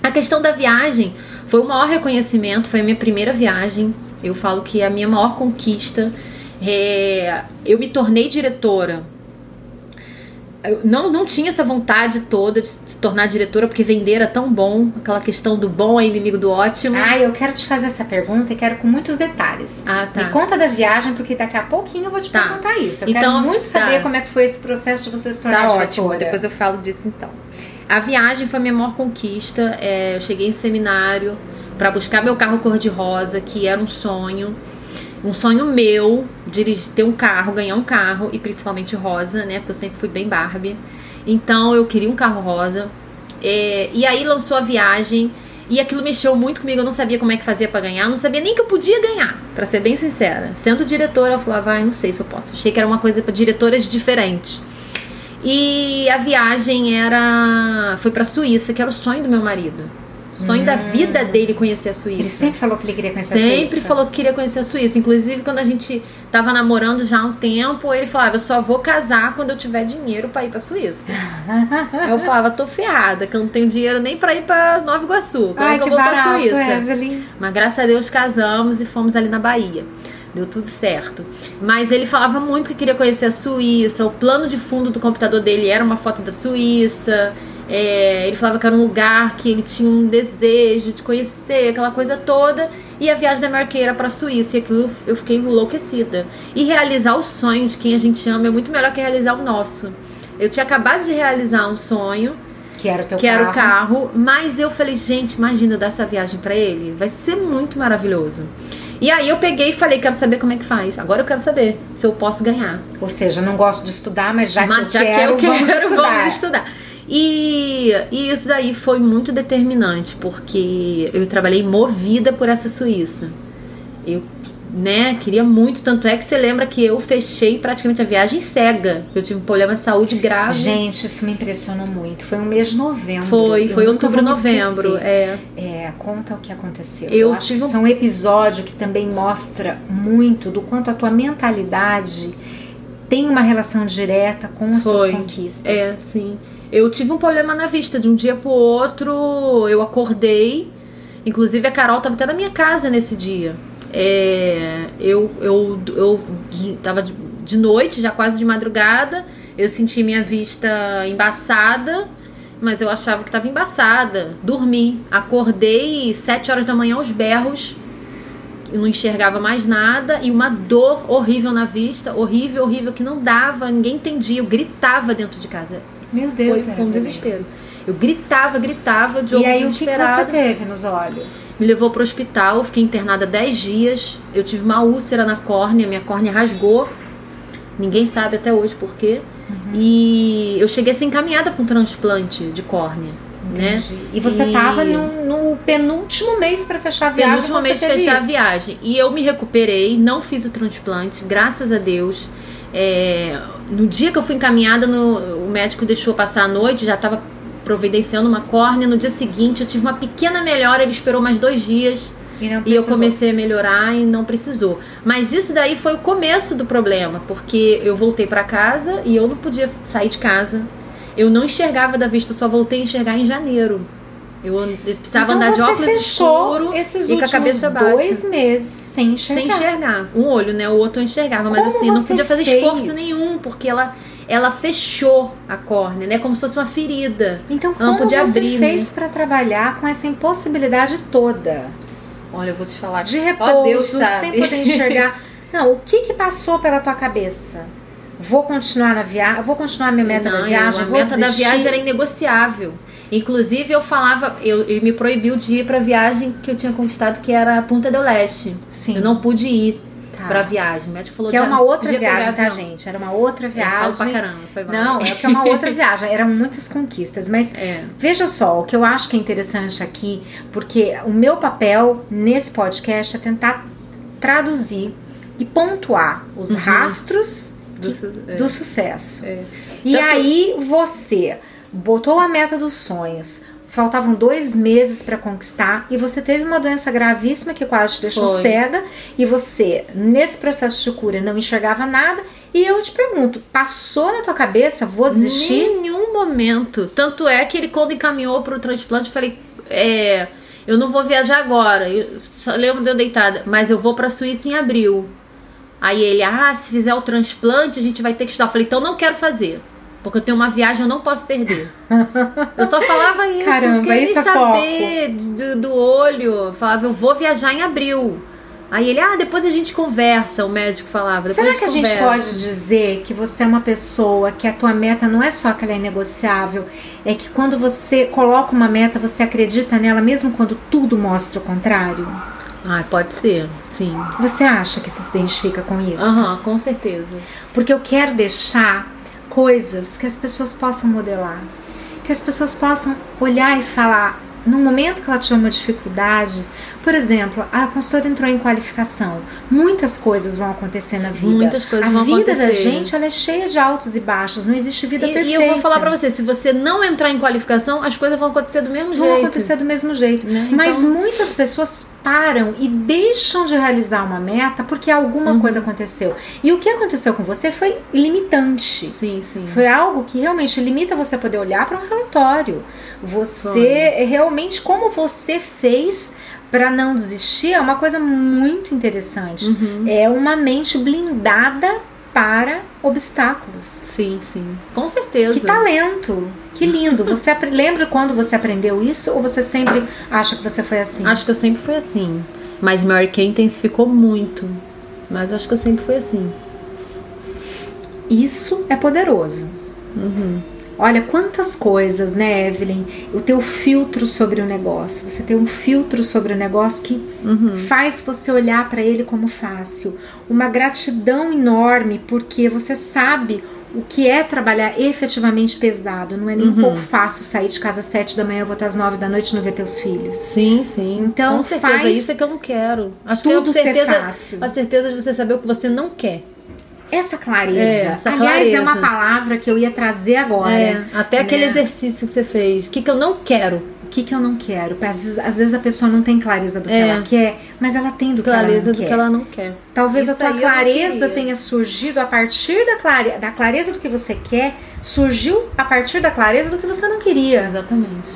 A questão da viagem foi o maior reconhecimento, foi a minha primeira viagem. Eu falo que é a minha maior conquista. É, eu me tornei diretora. Eu não, não tinha essa vontade toda de se tornar diretora, porque vender era tão bom. Aquela questão do bom é inimigo do ótimo. Ah, eu quero te fazer essa pergunta e quero com muitos detalhes. Ah, tá. Me conta da viagem, porque daqui a pouquinho eu vou te Tá. perguntar isso. Eu Então, quero muito saber tá. como é que foi esse processo de você se tornar Tá diretora. ótimo, depois eu falo disso então. A viagem foi a minha maior conquista. É, eu cheguei em seminário para buscar meu carro cor-de-rosa, que era um sonho. Um sonho meu, dirigir, ter um carro, ganhar um carro, e principalmente rosa, né? Porque eu sempre fui bem Barbie. Então eu queria um carro rosa. É, e aí lançou a viagem. E aquilo mexeu muito comigo, eu não sabia como é que fazia pra ganhar, eu não sabia nem que eu podia ganhar, pra ser bem sincera. Sendo diretora, eu falava, ai, não sei se eu posso. Achei que era uma coisa pra diretoras diferentes. E a viagem era. Foi pra Suíça, que era o sonho do meu marido. Sonho da vida dele conhecer a Suíça. Ele sempre falou que ele queria conhecer a Sempre Suíça. falou que queria conhecer a Suíça. Inclusive, quando a gente tava namorando já há um tempo, ele falava: Eu só vou casar quando eu tiver dinheiro pra ir pra Suíça. Eu falava: Tô ferrada, que eu não tenho dinheiro nem pra ir pra Nova Iguaçu. Como é Ai, que eu vou pra barato, Suíça? Evelyn. Mas graças a Deus casamos e fomos ali na Bahia. Deu tudo certo. Mas ele falava muito que queria conhecer a Suíça. O plano de fundo do computador dele era uma foto da Suíça. É, ele falava que era um lugar que ele tinha um desejo de conhecer, aquela coisa toda. E a viagem da Marqueira para a Suíça. E aquilo eu fiquei enlouquecida. E realizar o sonho de quem a gente ama é muito melhor que realizar o nosso. Eu tinha acabado de realizar um sonho Que era o teu que carro. era o carro, mas eu falei, gente, imagina eu dar essa viagem pra ele, vai ser muito maravilhoso. E aí eu peguei e falei, quero saber como é que faz. Agora eu quero saber se eu posso ganhar. Ou seja, não gosto de estudar, mas já que Mas eu já quero, que eu vamos quero, estudar. vamos estudar. E, e isso daí foi muito determinante, porque eu trabalhei movida por essa Suíça. Eu, né, queria muito, tanto é que você lembra que eu fechei praticamente a viagem cega. Eu tive um problema de saúde grave. Gente, isso me impressionou muito. Foi um mês de novembro. foi, Eu foi outubro, novembro. É. É, conta o que aconteceu. Eu acho tive um- isso é um episódio que também mostra muito do quanto a tua mentalidade tem uma relação direta com as Foi. tuas conquistas. É, sim. Eu tive um problema na vista. De um dia pro outro, eu acordei. Inclusive, a Carol tava até na minha casa nesse dia. É, eu, eu, eu tava de, noite, já quase de madrugada. Eu senti minha vista embaçada, mas eu achava que tava embaçada. Dormi. Acordei sete horas da manhã aos berros. Eu não enxergava mais nada e uma dor horrível na vista, horrível, horrível, que não dava, ninguém entendia. Eu gritava dentro de casa. Meu Deus, foi, foi um desespero. Eu gritava, gritava, de E aí, o que, que você teve nos olhos? Me levou pro hospital, fiquei internada 10 dias. Eu tive uma úlcera na córnea, minha córnea rasgou. Ninguém sabe até hoje por quê. Uhum. E eu cheguei a ser encaminhada para um transplante de córnea, né? Entendi. E você E- tava no, no penúltimo mês pra fechar a viagem. Penúltimo mês de teve fechar a isso. viagem. E eu me recuperei, não fiz o transplante, graças a Deus. É, no dia que eu fui encaminhada, no- o médico deixou passar a noite, já estava providenciando uma córnea. No dia seguinte eu tive uma pequena melhora, ele esperou mais dois dias. E, E eu comecei a melhorar e não precisou. Mas isso daí foi o começo do problema, porque eu voltei pra casa e eu não podia sair de casa. eu não enxergava da vista, eu só voltei a enxergar em janeiro. Eu, eu precisava então andar de óculos escuro esses e com a cabeça baixa. dois meses sem enxergar. Sem enxergar. Um olho, né? O outro eu enxergava. Mas Como assim, não podia fazer fez? esforço nenhum, porque ela, ela fechou a córnea, né? Como se fosse uma ferida. Então, Ela como podia você abrir, fez né? pra trabalhar com essa impossibilidade toda? Olha, eu vou te falar. De repouso, Deus sabe. sem poder enxergar. Não, o que que passou pela tua cabeça? Vou continuar na viagem, vou continuar minha meta Não, da viagem, a vou meta da desistir. viagem era inegociável. Inclusive, eu falava, eu, ele me proibiu de ir pra viagem que eu tinha conquistado, que era a Punta del Leste. Sim. Eu não pude ir Tá. pra viagem. O médico falou Que é "Já uma outra viagem, tá, avião." gente? Era uma outra Eu viagem. falo pra caramba, foi mal. Não, é que é uma outra viagem. Eram muitas conquistas. Mas É. veja só, o que eu acho que é interessante aqui, porque o meu papel nesse podcast é tentar traduzir e pontuar os rastros Do su- é. do sucesso. É. E Tanto- aí você botou a meta dos sonhos. Faltavam dois meses para conquistar e você teve uma doença gravíssima que quase te deixou Foi. cega e você nesse processo de cura não enxergava nada e eu te pergunto, passou na tua cabeça vou desistir? Nenhum momento. Tanto é que ele, quando encaminhou pro transplante, eu falei: é, eu não vou viajar agora. Eu só lembro de eu deitada, mas eu vou pra Suíça em abril. Aí ele, ah, se fizer o transplante, a gente vai ter que estudar. Eu falei, então não quero fazer. Porque eu tenho uma viagem, eu não posso perder. eu só falava isso. Caramba, não queria isso nem é saber do, do olho. Falava, eu vou viajar em abril. Aí ele, ah, depois a gente conversa, o médico falava. Será que a gente conversa. pode dizer que você é uma pessoa que a tua meta não é só que ela é negociável, é que quando você coloca uma meta, você acredita nela mesmo quando tudo mostra o contrário? Ah, pode ser, sim. Você acha que você se identifica com isso? Aham, com certeza. Porque eu quero deixar coisas que as pessoas possam modelar, que as pessoas possam olhar e falar. No momento que ela tiver uma dificuldade, por exemplo, a consultora entrou em qualificação. Muitas coisas vão acontecer na vida. Muitas coisas a vão vida da acontecer. gente ela é cheia de altos e baixos. Não existe vida E, e perfeita. eu vou falar pra você, se você não entrar em qualificação, as coisas vão acontecer do mesmo Vão jeito. acontecer do mesmo jeito. Né? Mas Então- muitas pessoas param e deixam de realizar uma meta porque alguma Uhum. coisa aconteceu. E o que aconteceu com você foi limitante. Sim, sim. Foi algo que realmente limita você poder olhar para um relatório. Você realmente como você fez para não desistir é uma coisa muito interessante. Uhum. É uma mente blindada para obstáculos. Sim, sim. Com certeza. Que talento! Que lindo! Você lembra quando você aprendeu isso ou você sempre acha que você foi assim? Acho que eu sempre fui assim. Mas Mary Kay intensificou muito. Mas acho que eu sempre fui assim. Isso é poderoso. Olha quantas coisas, né, Evelyn? O teu filtro sobre o negócio. Você tem um filtro sobre o negócio que faz você olhar para ele como fácil. Uma gratidão enorme porque você sabe o que é trabalhar efetivamente pesado. Não é nem um pouco fácil sair de casa às sete da manhã, voltar às nove da noite e não ver teus filhos. Sim, sim. Então, Com certeza, faz isso é que eu não quero. Acho que tudo é ser certeza, fácil. a certeza de você saber o que você não quer. Essa clareza. É, essa Aliás, é uma clareza. palavra que eu ia trazer agora. É, até aquele né? exercício que você fez. O que, que eu não quero? O que, que eu não quero? Às vezes, às vezes a pessoa não tem clareza do que É. ela quer, mas ela tem do que ela Clareza não do quer. que ela não quer. Talvez Isso a tua não clareza tenha surgido a partir da, clare... da clareza do que você quer, surgiu a partir da clareza do que você não queria. Exatamente.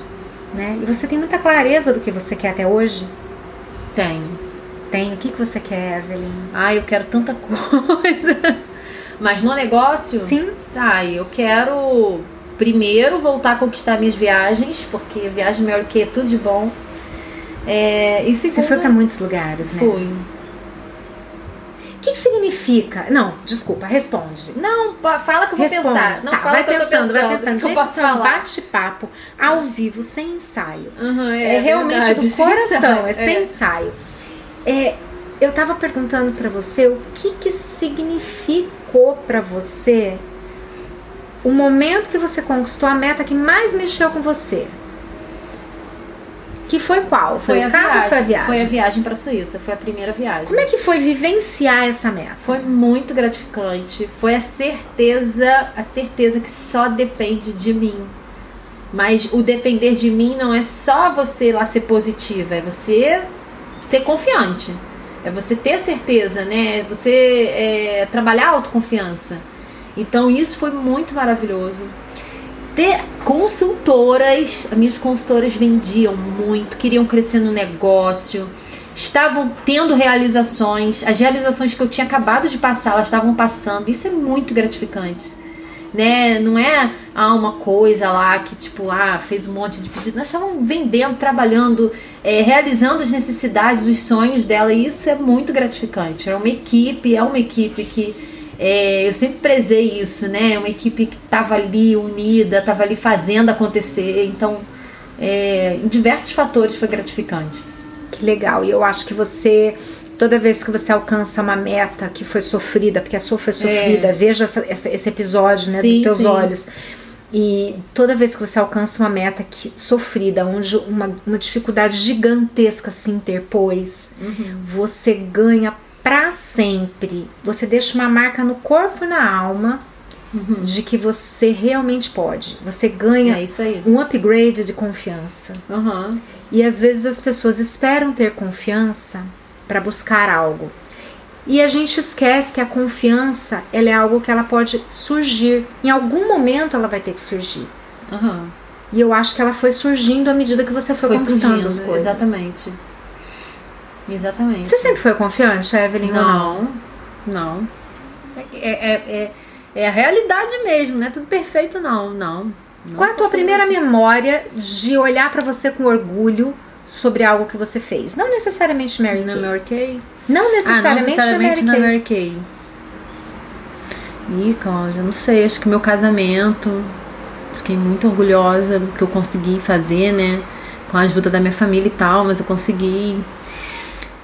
Né? E você tem muita clareza do que você quer até hoje? Tenho. Tem. O que, que você quer, Evelyn? Ai, eu quero tanta coisa. Mas no negócio, Sim. sai, eu quero primeiro voltar a conquistar minhas viagens, porque viagem maior que é tudo de bom. É, e segundo, Você foi para muitos lugares, né? fui. O que, que significa? Não, desculpa, responde. Não, fala que eu vou Responde. pensar. Não tá, fala vai que eu tô pensando, vai pensando. pensando. eu Gente, posso é um falar. bate-papo ao vivo, sem ensaio. Uhum, É, realmente verdade, do coração, é sem sem ensaio. É, eu tava perguntando pra você o que que significou pra você o momento que você conquistou a meta que mais mexeu com você. Que foi qual? Foi, Foi, a o carro viagem. ou foi a viagem? Foi a viagem pra Suíça, foi a primeira viagem. Como é que foi vivenciar essa meta? Foi muito gratificante. Foi a certeza, a certeza que só depende de mim. Mas o depender de mim não é só você lá ser positiva, é você ser confiante. É você ter certeza, né? É Você é, trabalhar a autoconfiança. Então isso foi muito maravilhoso. ter consultoras. As minhas consultoras vendiam muito, queriam crescer no negócio, estavam tendo realizações. As realizações que eu tinha acabado de passar, elas estavam passando. Isso é muito gratificante né? Não é ah, uma coisa lá que, tipo, ah, fez um monte de pedido. Nós estávamos vendendo, trabalhando, é, realizando as necessidades, os sonhos dela, e isso é muito gratificante. É uma equipe, é uma equipe que é, eu sempre prezei isso, né? É uma equipe que estava ali unida, estava ali fazendo acontecer. Então, é, em diversos fatores foi gratificante. Que legal. E eu acho que você toda vez que você alcança uma meta que foi sofrida, porque a sua foi sofrida, é. veja essa, essa, esse episódio né, sim, dos teus sim. olhos. E toda vez que você alcança uma meta que, sofrida, onde uma, uma dificuldade gigantesca se interpôs, uhum. você ganha para sempre. Você deixa uma marca no corpo e na alma uhum. de que você realmente pode. Você ganha é um upgrade de confiança. Uhum. E às vezes as pessoas esperam ter confiança para buscar algo. E a gente esquece que a confiança ela é algo que ela pode surgir. Em algum momento ela vai ter que surgir. Uhum. E eu acho que ela foi surgindo à medida que você foi, foi conquistando as coisas. Exatamente. Exatamente. Você sempre foi confiante, Evelyn? Não, não. É, é, é, é, a realidade mesmo, não é tudo perfeito, não. Não. não Qual é a tua primeira memória de olhar para você com orgulho sobre algo que você fez. Não necessariamente Mary Kay. Na Mary Kay? Não necessariamente, ah, não necessariamente na Mary Kay. Ih, Cláudia, não sei. Acho que meu casamento. Fiquei muito orgulhosa que eu consegui fazer, né? Com a ajuda da minha família e tal, mas eu consegui.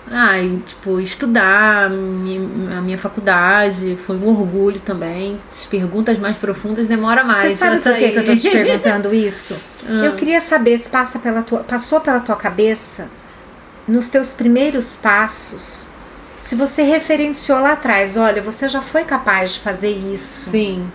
Ai, tipo, estudar a minha faculdade foi um orgulho também. As perguntas mais profundas demora mais. Você sabe por que, que eu tô te perguntando isso? ah. Eu queria saber se passa pela tua, passou pela tua cabeça nos teus primeiros passos. Se você referenciou lá atrás, olha, você já foi capaz de fazer isso. Sim.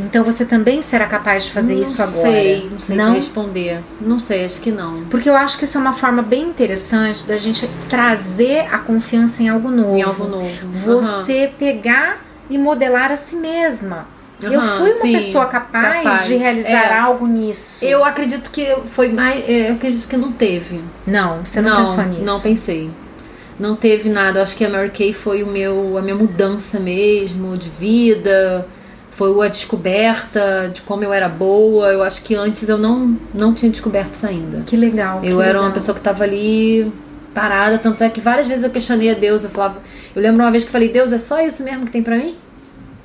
Então você também será capaz de fazer não isso agora? Sei, não sei não responder. Não sei, acho que não. Porque eu acho que isso é uma forma bem interessante da gente trazer a confiança em algo novo. Em algo novo. Você uhum. pegar e modelar a si mesma. Uhum, eu fui uma sim, pessoa capaz, capaz, de realizar é. algo nisso. Eu acredito que foi mais. É, eu acredito que não teve. Não, você não, não pensou nisso? Não pensei. Não teve nada. Eu acho que a Mary Kay foi o meu, a minha mudança mesmo de vida foi a descoberta de como eu era boa. Eu acho que antes eu não, não tinha descoberto isso ainda. Que legal. Eu que era legal. uma pessoa que estava ali parada, tanto é que várias vezes eu questionei a Deus, eu falava, eu lembro uma vez que falei: "Deus, é só isso mesmo que tem para mim?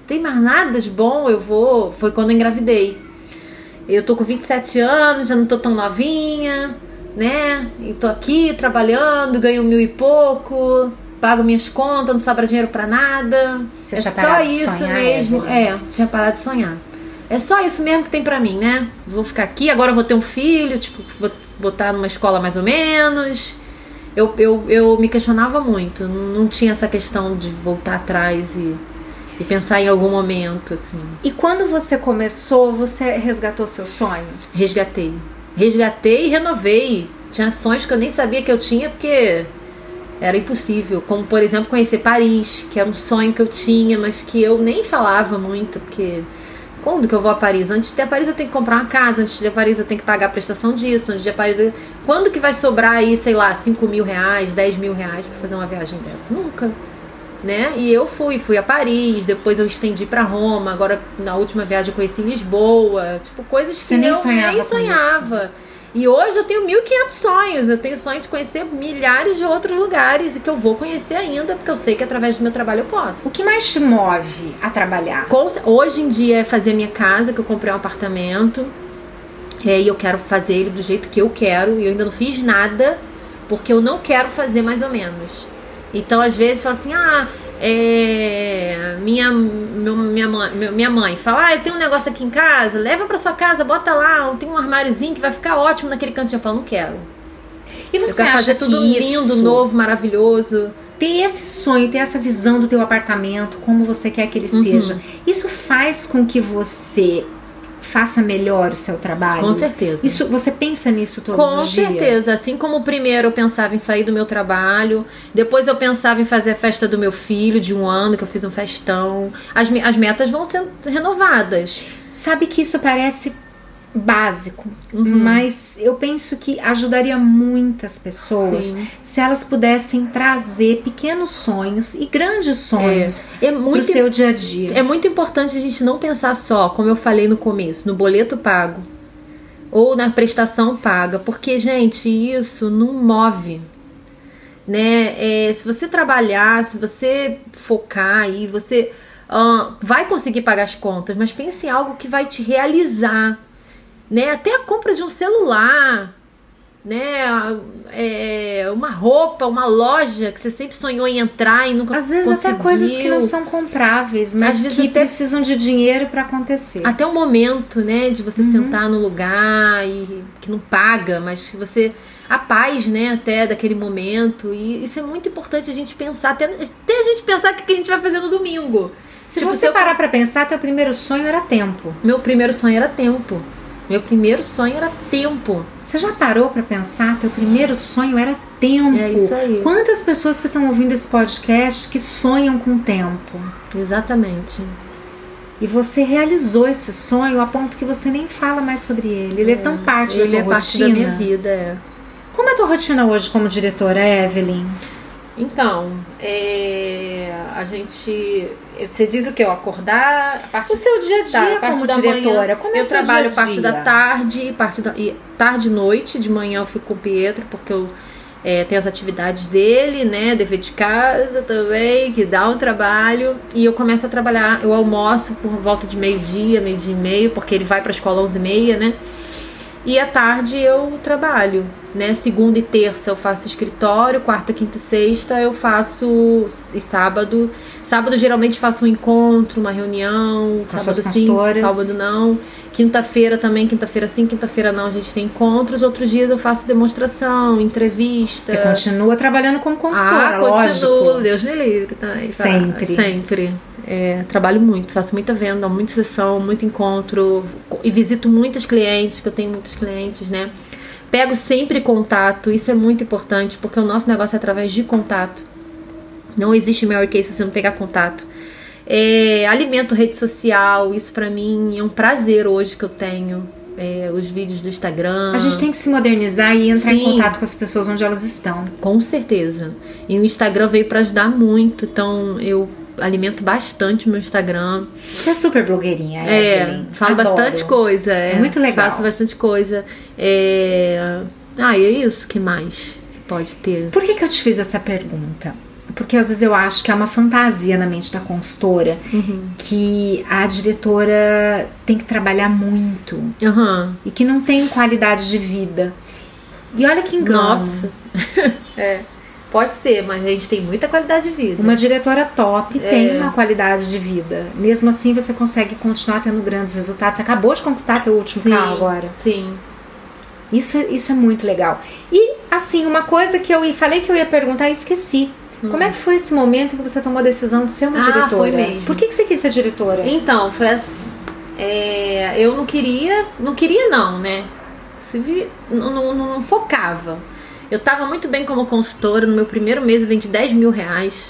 Tem mais nada de bom? Eu vou". Foi quando eu engravidei. Eu tô com 27 anos, já não tô tão novinha, né? E tô aqui trabalhando, ganho mil e pouco pago minhas contas, não sobra dinheiro para nada. Você é só isso mesmo. É, é, tinha parado de sonhar. É só isso mesmo que tem para mim, né? Vou ficar aqui, agora vou ter um filho, tipo, vou botar numa escola mais ou menos. Eu, eu, eu me questionava muito, não, não tinha essa questão de voltar atrás e, e pensar em algum momento, assim. E quando você começou, você resgatou seus sonhos? Resgatei. Resgatei e renovei. Tinha sonhos que eu nem sabia que eu tinha, porque era impossível. Como, por exemplo, conhecer Paris, que era um sonho que eu tinha, mas que eu nem falava muito, porque quando que eu vou a Paris? Antes de ir a Paris eu tenho que comprar uma casa, antes de ir a Paris eu tenho que pagar a prestação disso, antes de ir a Paris. Quando que vai sobrar aí, sei lá, 5 mil reais, 10 mil reais pra fazer uma viagem dessa? Nunca. Né? E eu fui, fui a Paris, depois eu estendi para Roma, agora na última viagem eu conheci Lisboa, tipo, coisas que Você nem eu sonhava nem sonhava. E hoje eu tenho 1.500 sonhos. Eu tenho sonho de conhecer milhares de outros lugares e que eu vou conhecer ainda, porque eu sei que através do meu trabalho eu posso. O que mais te move a trabalhar? Hoje em dia é fazer minha casa, que eu comprei um apartamento. É, e eu quero fazer ele do jeito que eu quero. E eu ainda não fiz nada, porque eu não quero fazer mais ou menos. Então, às vezes, fala assim: ah, é, minha, meu, minha, mãe, minha mãe fala: Ah, eu tenho um negócio aqui em casa, leva pra sua casa, bota lá, tem um armáriozinho que vai ficar ótimo naquele cantinho. Eu falo: Não quero. E você eu quero fazer tudo lindo, novo, maravilhoso. Ter esse sonho, ter essa visão do teu apartamento, como você quer que ele uhum. seja, isso faz com que você faça melhor o seu trabalho. Com certeza. Isso, você pensa nisso todos Com os dias? Com certeza. Assim como primeiro eu pensava em sair do meu trabalho, depois eu pensava em fazer a festa do meu filho de um ano, que eu fiz um festão. As, as metas vão sendo renovadas. Sabe que isso parece básico, Uhum. mas eu penso que ajudaria muitas pessoas Sim. se elas pudessem trazer pequenos sonhos e grandes sonhos É pro muito seu dia a dia. É muito importante a gente não pensar só, como eu falei no começo, no boleto pago ou na prestação paga, porque, gente, isso não move. Né? É, se você trabalhar, se você focar aí, você ah, vai conseguir pagar as contas, mas pense em algo que vai te realizar. Né? Até a compra de um celular, né? É, uma roupa, uma loja que você sempre sonhou em entrar e nunca Às vezes conseguiu. até coisas que não são compráveis, mas Às que até- precisam de dinheiro para acontecer. Até o momento, né, de você Uhum. sentar no lugar e que não paga, mas que você a paz, né, até daquele momento. E isso é muito importante a gente pensar, até, até a gente pensar o que a gente vai fazer no domingo. Se Tipo, você parar pra pensar, teu primeiro sonho era tempo. Meu primeiro sonho era tempo. Meu primeiro sonho era tempo. Você já parou pra pensar? Teu primeiro sonho era tempo. É isso aí. Quantas pessoas que estão ouvindo esse podcast que sonham com tempo? Exatamente. E você realizou esse sonho a ponto que você nem fala mais sobre ele. Ele é, tão parte Ele da é tua parte rotina. da minha vida, é. Como é a tua rotina hoje como diretora, Evelyn? Então, é, a gente. Você diz o que? Eu acordar? A parte O seu dia a dia Tá, como diretora, manhã, como é eu trabalho dia a parte da tarde, parte da e tarde e noite, de manhã eu fico com o Pietro porque eu é, tenho as atividades dele, né, dever de casa também, que dá um trabalho, e eu começo a trabalhar, eu almoço por volta de meio-dia, meio-dia e meio, porque ele vai para a escola às 11h30, né? E à tarde eu trabalho, né? Segunda e terça eu faço escritório, quarta, quinta e sexta eu faço e sábado. Sábado geralmente faço um encontro, uma reunião, Com sábado sim, sábado não. Quinta-feira também, quinta-feira sim, quinta-feira não, a gente tem encontros. Outros dias eu faço demonstração, entrevista. Você continua trabalhando como consultora, ah, lógico. continuo, Deus me livre também. tá? Sempre. Sempre. É, trabalho muito, faço muita venda, muita sessão, muito encontro e visito muitas clientes, que eu tenho muitos clientes, né? Pego sempre contato, isso é muito importante, porque o nosso negócio é através de contato. Não existe Mary Kay se você não pegar contato. É, alimento rede social, isso pra mim é um prazer hoje que eu tenho. É, os vídeos do Instagram. A gente tem que se modernizar e entrar em Sim. contato com as pessoas onde elas estão. Com certeza. E o Instagram veio pra ajudar muito, então eu alimento bastante meu Instagram. Você é super blogueirinha, É, Evelyn. falo Adoro. bastante coisa. É, É muito legal. Faço bastante coisa. É... Ah, e é isso. que mais que pode ter? Por que, que eu te fiz essa pergunta? Porque às vezes eu acho que é uma fantasia na mente da consultora Uhum. que a diretora tem que trabalhar muito Aham. e que não tem qualidade de vida. E olha que engano. Nossa. é. Pode ser, mas a gente tem muita qualidade de vida. Uma diretora top É. tem uma qualidade de vida. Mesmo assim, você consegue continuar tendo grandes resultados. Você acabou de conquistar teu último Sim, carro agora. Sim. Isso, é- isso é muito legal. E, assim, uma coisa que eu falei que eu ia perguntar e esqueci. Como é que foi esse momento que você tomou a decisão de ser uma Hum. Ah, diretora? foi mesmo. Por que, que você quis ser diretora? Então, foi assim. é, eu não queria. Não queria, não, né? Não, não- não focava. Eu tava muito bem como consultora. No meu primeiro mês eu vendi 10 mil reais.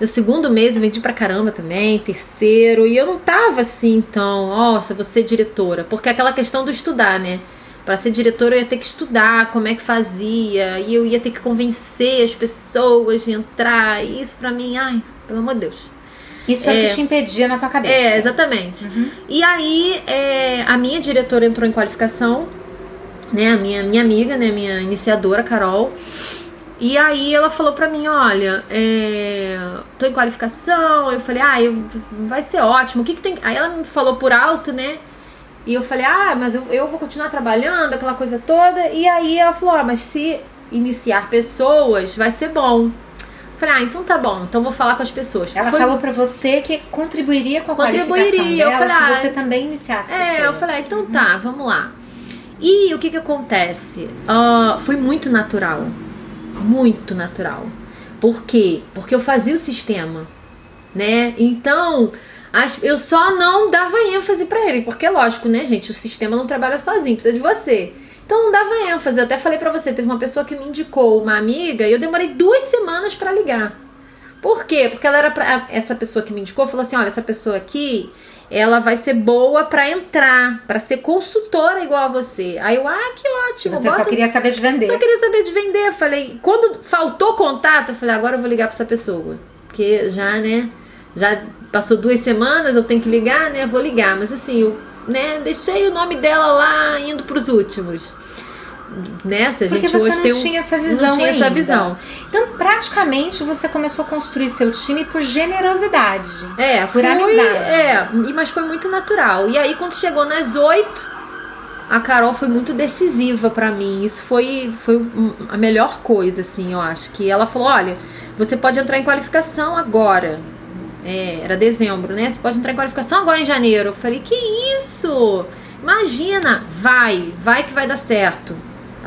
No segundo mês eu vendi pra caramba também. Terceiro. E eu não tava assim, então, nossa, você diretora. Porque é aquela questão do estudar, né? Pra ser diretora eu ia ter que estudar como é que fazia. E eu ia ter que convencer as pessoas de entrar. E isso pra mim, ai, pelo amor de Deus. Isso é, o é. que te impedia na tua cabeça. É, exatamente. E aí, é, a minha diretora entrou em qualificação, né? A minha, minha amiga, né? Minha iniciadora, Carol. E aí ela falou pra mim, olha, é, tô em qualificação. Eu falei, ah, eu, vai ser ótimo. O que, que tem. Aí ela me falou por alto, né? E eu falei, ah, mas eu, eu vou continuar trabalhando, aquela coisa toda. E aí ela falou, ah, mas se iniciar pessoas, vai ser bom. Eu falei, ah, então tá bom, então vou falar com as pessoas. Ela Foi falou pra você que contribuiria com a Contribuiria, qualificação eu dela falei, se ah, você também iniciasse É, pessoas. eu falei, ah, então tá, vamos lá. E o que que acontece? Ah, foi muito natural. Muito natural. Por quê? Porque eu fazia o sistema, né? Então, as- eu só não dava ênfase pra ele. Porque, lógico, né, gente? O sistema não trabalha sozinho, precisa de você. Então, não dava ênfase. Eu até falei pra você, teve uma pessoa que me indicou uma amiga e eu demorei duas semanas pra ligar. Por quê? Porque ela era pra, essa pessoa que me indicou falou assim: olha, essa pessoa aqui, ela vai ser boa para entrar, para ser consultora igual a você. Aí eu, ah, que ótimo. Você bota... só queria saber de vender. Só queria saber de vender. Falei, quando faltou contato, eu falei, agora eu vou ligar para essa pessoa. Porque já, né, já passou duas semanas, eu tenho que ligar, né, vou ligar. Mas assim, eu, né, deixei o nome dela lá indo pros últimos nessa a Porque gente hoje não tem um, tinha essa visão não tinha ainda. essa visão. Então, praticamente você começou a construir seu time por generosidade. É, por foi, amizade. É, mas foi muito natural. E aí quando chegou nas oito, a Carol foi muito decisiva para mim. Isso foi foi a melhor coisa assim, eu acho, que ela falou, olha, você pode entrar em qualificação agora. É, era dezembro, né? Você pode entrar em qualificação agora em janeiro. Eu falei, que isso? Imagina, vai, vai que vai dar certo.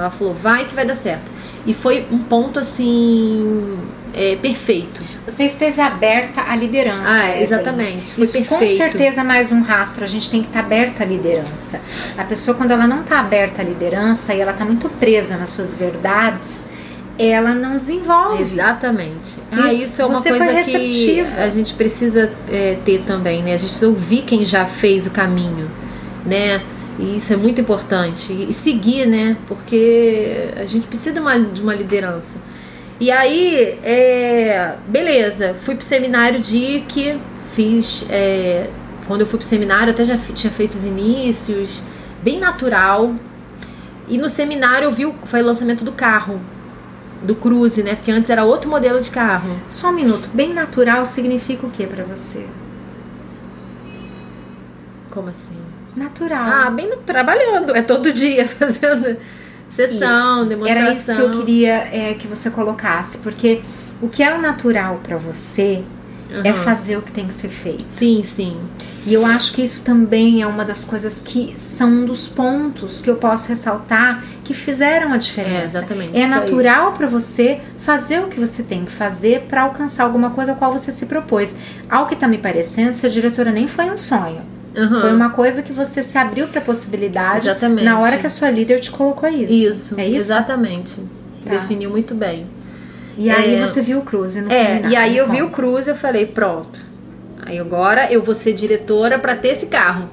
Ela falou, vai que vai dar certo. E foi um ponto assim. É, perfeito. Você esteve aberta à liderança. Ah, exatamente. Foi Isso perfeito. com certeza mais um rastro. A gente tem que estar tá aberta à liderança. A pessoa, quando ela não está aberta à liderança e ela está muito presa nas suas verdades, ela não desenvolve. Exatamente. Ah, isso é uma coisa que a gente precisa é, ter também, né? A gente precisa ouvir quem já fez o caminho, né? E isso é muito importante. E seguir, né? Porque a gente precisa de uma, de uma liderança. E aí, é, beleza, fui pro seminário DIC, fiz. É, quando eu fui pro seminário, até já tinha feito os inícios, bem natural. E no seminário eu vi, foi o lançamento do carro, do Cruze, né? Porque antes era outro modelo de carro. Só um minuto, bem natural significa o que para você? Como assim? Natural. Ah, bem trabalhando, é todo dia fazendo sessão, isso. demonstração. Era isso que eu queria é, que você colocasse, porque o que é o natural para você uhum. é fazer o que tem que ser feito. Sim, sim. E eu acho que isso também é uma das coisas que são um dos pontos que eu posso ressaltar que fizeram a diferença. É, exatamente. É natural para você fazer o que você tem que fazer para alcançar alguma coisa a qual você se propôs. Ao que tá me parecendo, se a diretora nem foi um sonho. Uhum. Foi uma coisa que você se abriu para possibilidade exatamente. na hora que a sua líder te colocou isso. Isso. É isso? Exatamente. Tá. Definiu muito bem. E aí é, você viu o Cruze no É, seminário, e aí eu então. vi o Cruze e eu falei, pronto. Aí agora eu vou ser diretora para ter esse carro.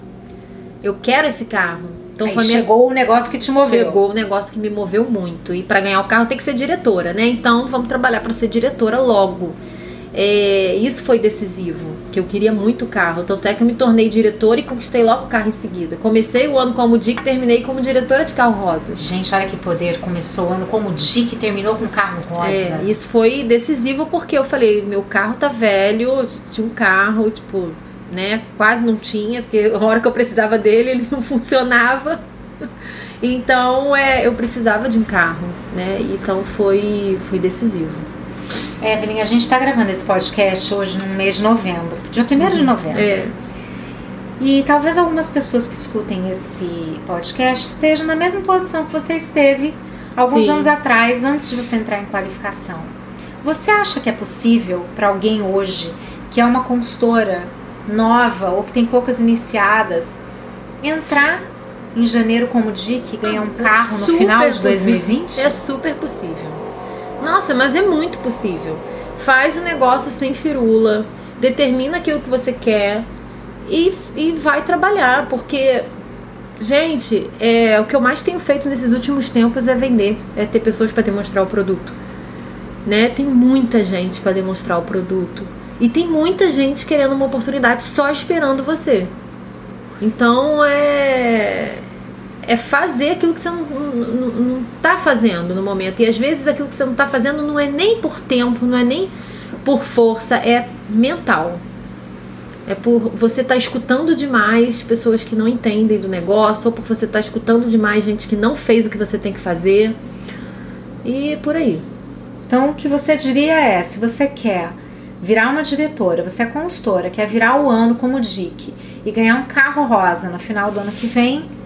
Eu quero esse carro. Então aí chegou minha... o negócio que te moveu. Chegou o negócio que me moveu muito. E para ganhar o carro tem que ser diretora, né? Então vamos trabalhar para ser diretora logo. É, isso foi decisivo, que eu queria muito carro. Tanto é que eu me tornei diretora e conquistei logo o carro em seguida. Comecei o ano como DIC e terminei como diretora de carro rosa. Gente, olha que poder. Começou o ano como DIC e terminou com carro rosa. É, isso foi decisivo porque eu falei, meu carro tá velho, tinha um carro, tipo, né, quase não tinha, porque a hora que eu precisava dele, ele não funcionava. Então, é, eu precisava de um carro, né? Então foi, foi decisivo. Evelyn, a gente está gravando esse podcast hoje no mês de novembro, dia 1 uhum. de novembro. É. E talvez algumas pessoas que escutem esse podcast estejam na mesma posição que você esteve alguns Sim. anos atrás, antes de você entrar em qualificação. Você acha que é possível para alguém hoje que é uma consultora nova ou que tem poucas iniciadas entrar em janeiro como DIC e ganhar um carro no final de 2020? Possível. É super possível. Nossa, mas é muito possível. Faz o negócio sem firula, determina aquilo que você quer e, e vai trabalhar, porque Gente, é, o que eu mais tenho feito nesses últimos tempos é vender, é ter pessoas para demonstrar o produto. Né? Tem muita gente para demonstrar o produto e tem muita gente querendo uma oportunidade só esperando você. Então é é fazer aquilo que você não, não, não tá fazendo no momento. E às vezes aquilo que você não tá fazendo não é nem por tempo, não é nem por força, é mental. É por você estar tá escutando demais pessoas que não entendem do negócio, ou por você estar tá escutando demais gente que não fez o que você tem que fazer. E por aí. Então, o que você diria é: se você quer virar uma diretora, você é consultora, quer virar o ano como DIC e ganhar um carro rosa no final do ano que vem,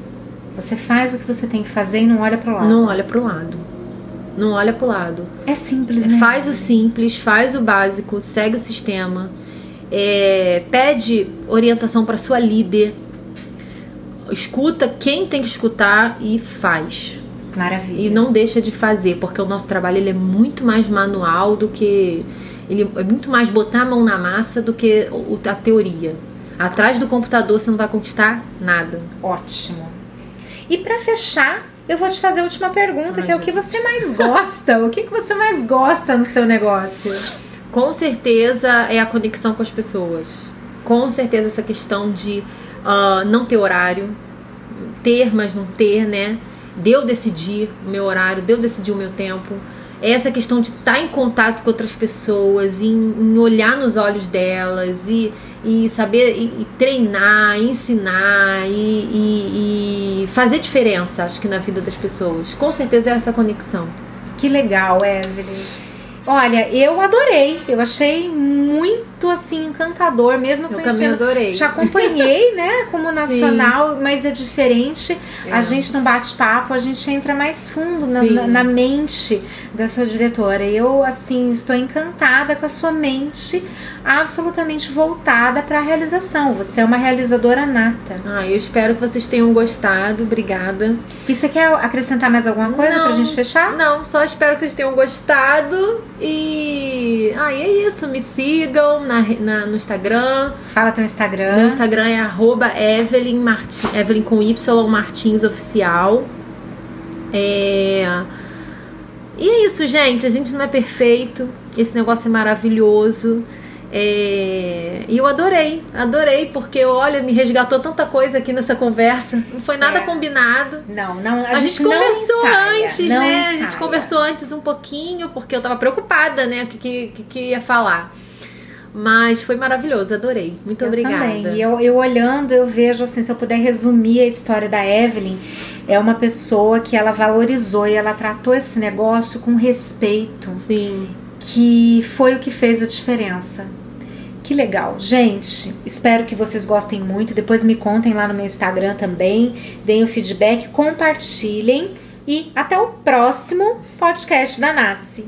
você faz o que você tem que fazer e não olha pro lado. Não olha pro lado. Não olha pro lado. É simples, né? Faz o simples, faz o básico, segue o sistema. É, pede orientação para sua líder. Escuta quem tem que escutar e faz. Maravilha. E não deixa de fazer, porque o nosso trabalho ele é muito mais manual do que. Ele é muito mais botar a mão na massa do que a teoria. Atrás do computador você não vai conquistar nada. Ótimo. E para fechar, eu vou te fazer a última pergunta, Ai, que é o que você mais gosta? o que, que você mais gosta no seu negócio? Com certeza é a conexão com as pessoas. Com certeza essa questão de ah, não ter horário, ter, mas não ter, né? De eu decidir o meu horário, de eu decidir o meu tempo. Essa questão de estar em contato com outras pessoas, em, em olhar nos olhos delas e, e saber e, e treinar, e ensinar e, e- fazer diferença, acho que na vida das pessoas. Com certeza é essa conexão. Que legal, Evelyn. Olha, eu adorei. Eu achei muito assim encantador, mesmo Eu também conhecendo. adorei. Te acompanhei, né, como nacional, mas é diferente. É. A gente não bate papo, a gente entra mais fundo na, Sim. na- na mente da sua diretora. Eu, assim, estou encantada com a sua mente absolutamente voltada para a realização. Você é uma realizadora nata. Ah, eu espero que vocês tenham gostado. Obrigada. E você quer acrescentar mais alguma coisa Não. pra gente fechar? Não, só espero que vocês tenham gostado. E. Ah, e é isso. Me sigam na, na- no Instagram. Fala teu Instagram. Meu Instagram é arroba Evelyn, Martin, Evelyn com Y Martins Oficial. É... E é isso, gente. A gente não é perfeito. Esse negócio é maravilhoso. É, E eu adorei, adorei, porque olha, me resgatou tanta coisa aqui nessa conversa. Não foi nada É. combinado. Não, não, a, A, gente, não conversou ensaia, antes, né? A gente ensaia. conversou antes um pouquinho, porque eu tava preocupada, né? O que, que, que- que ia falar. Mas foi maravilhoso, adorei. Muito Eu obrigada. também. E eu, eu olhando, eu vejo assim, se eu puder resumir a história da Evelyn, é uma pessoa que ela valorizou e ela tratou esse negócio com respeito, Sim. que foi o que fez a diferença que legal. Gente, espero que vocês gostem muito. Depois me contem lá no meu Instagram também. Deem o feedback, compartilhem. E até o próximo podcast da Nasce.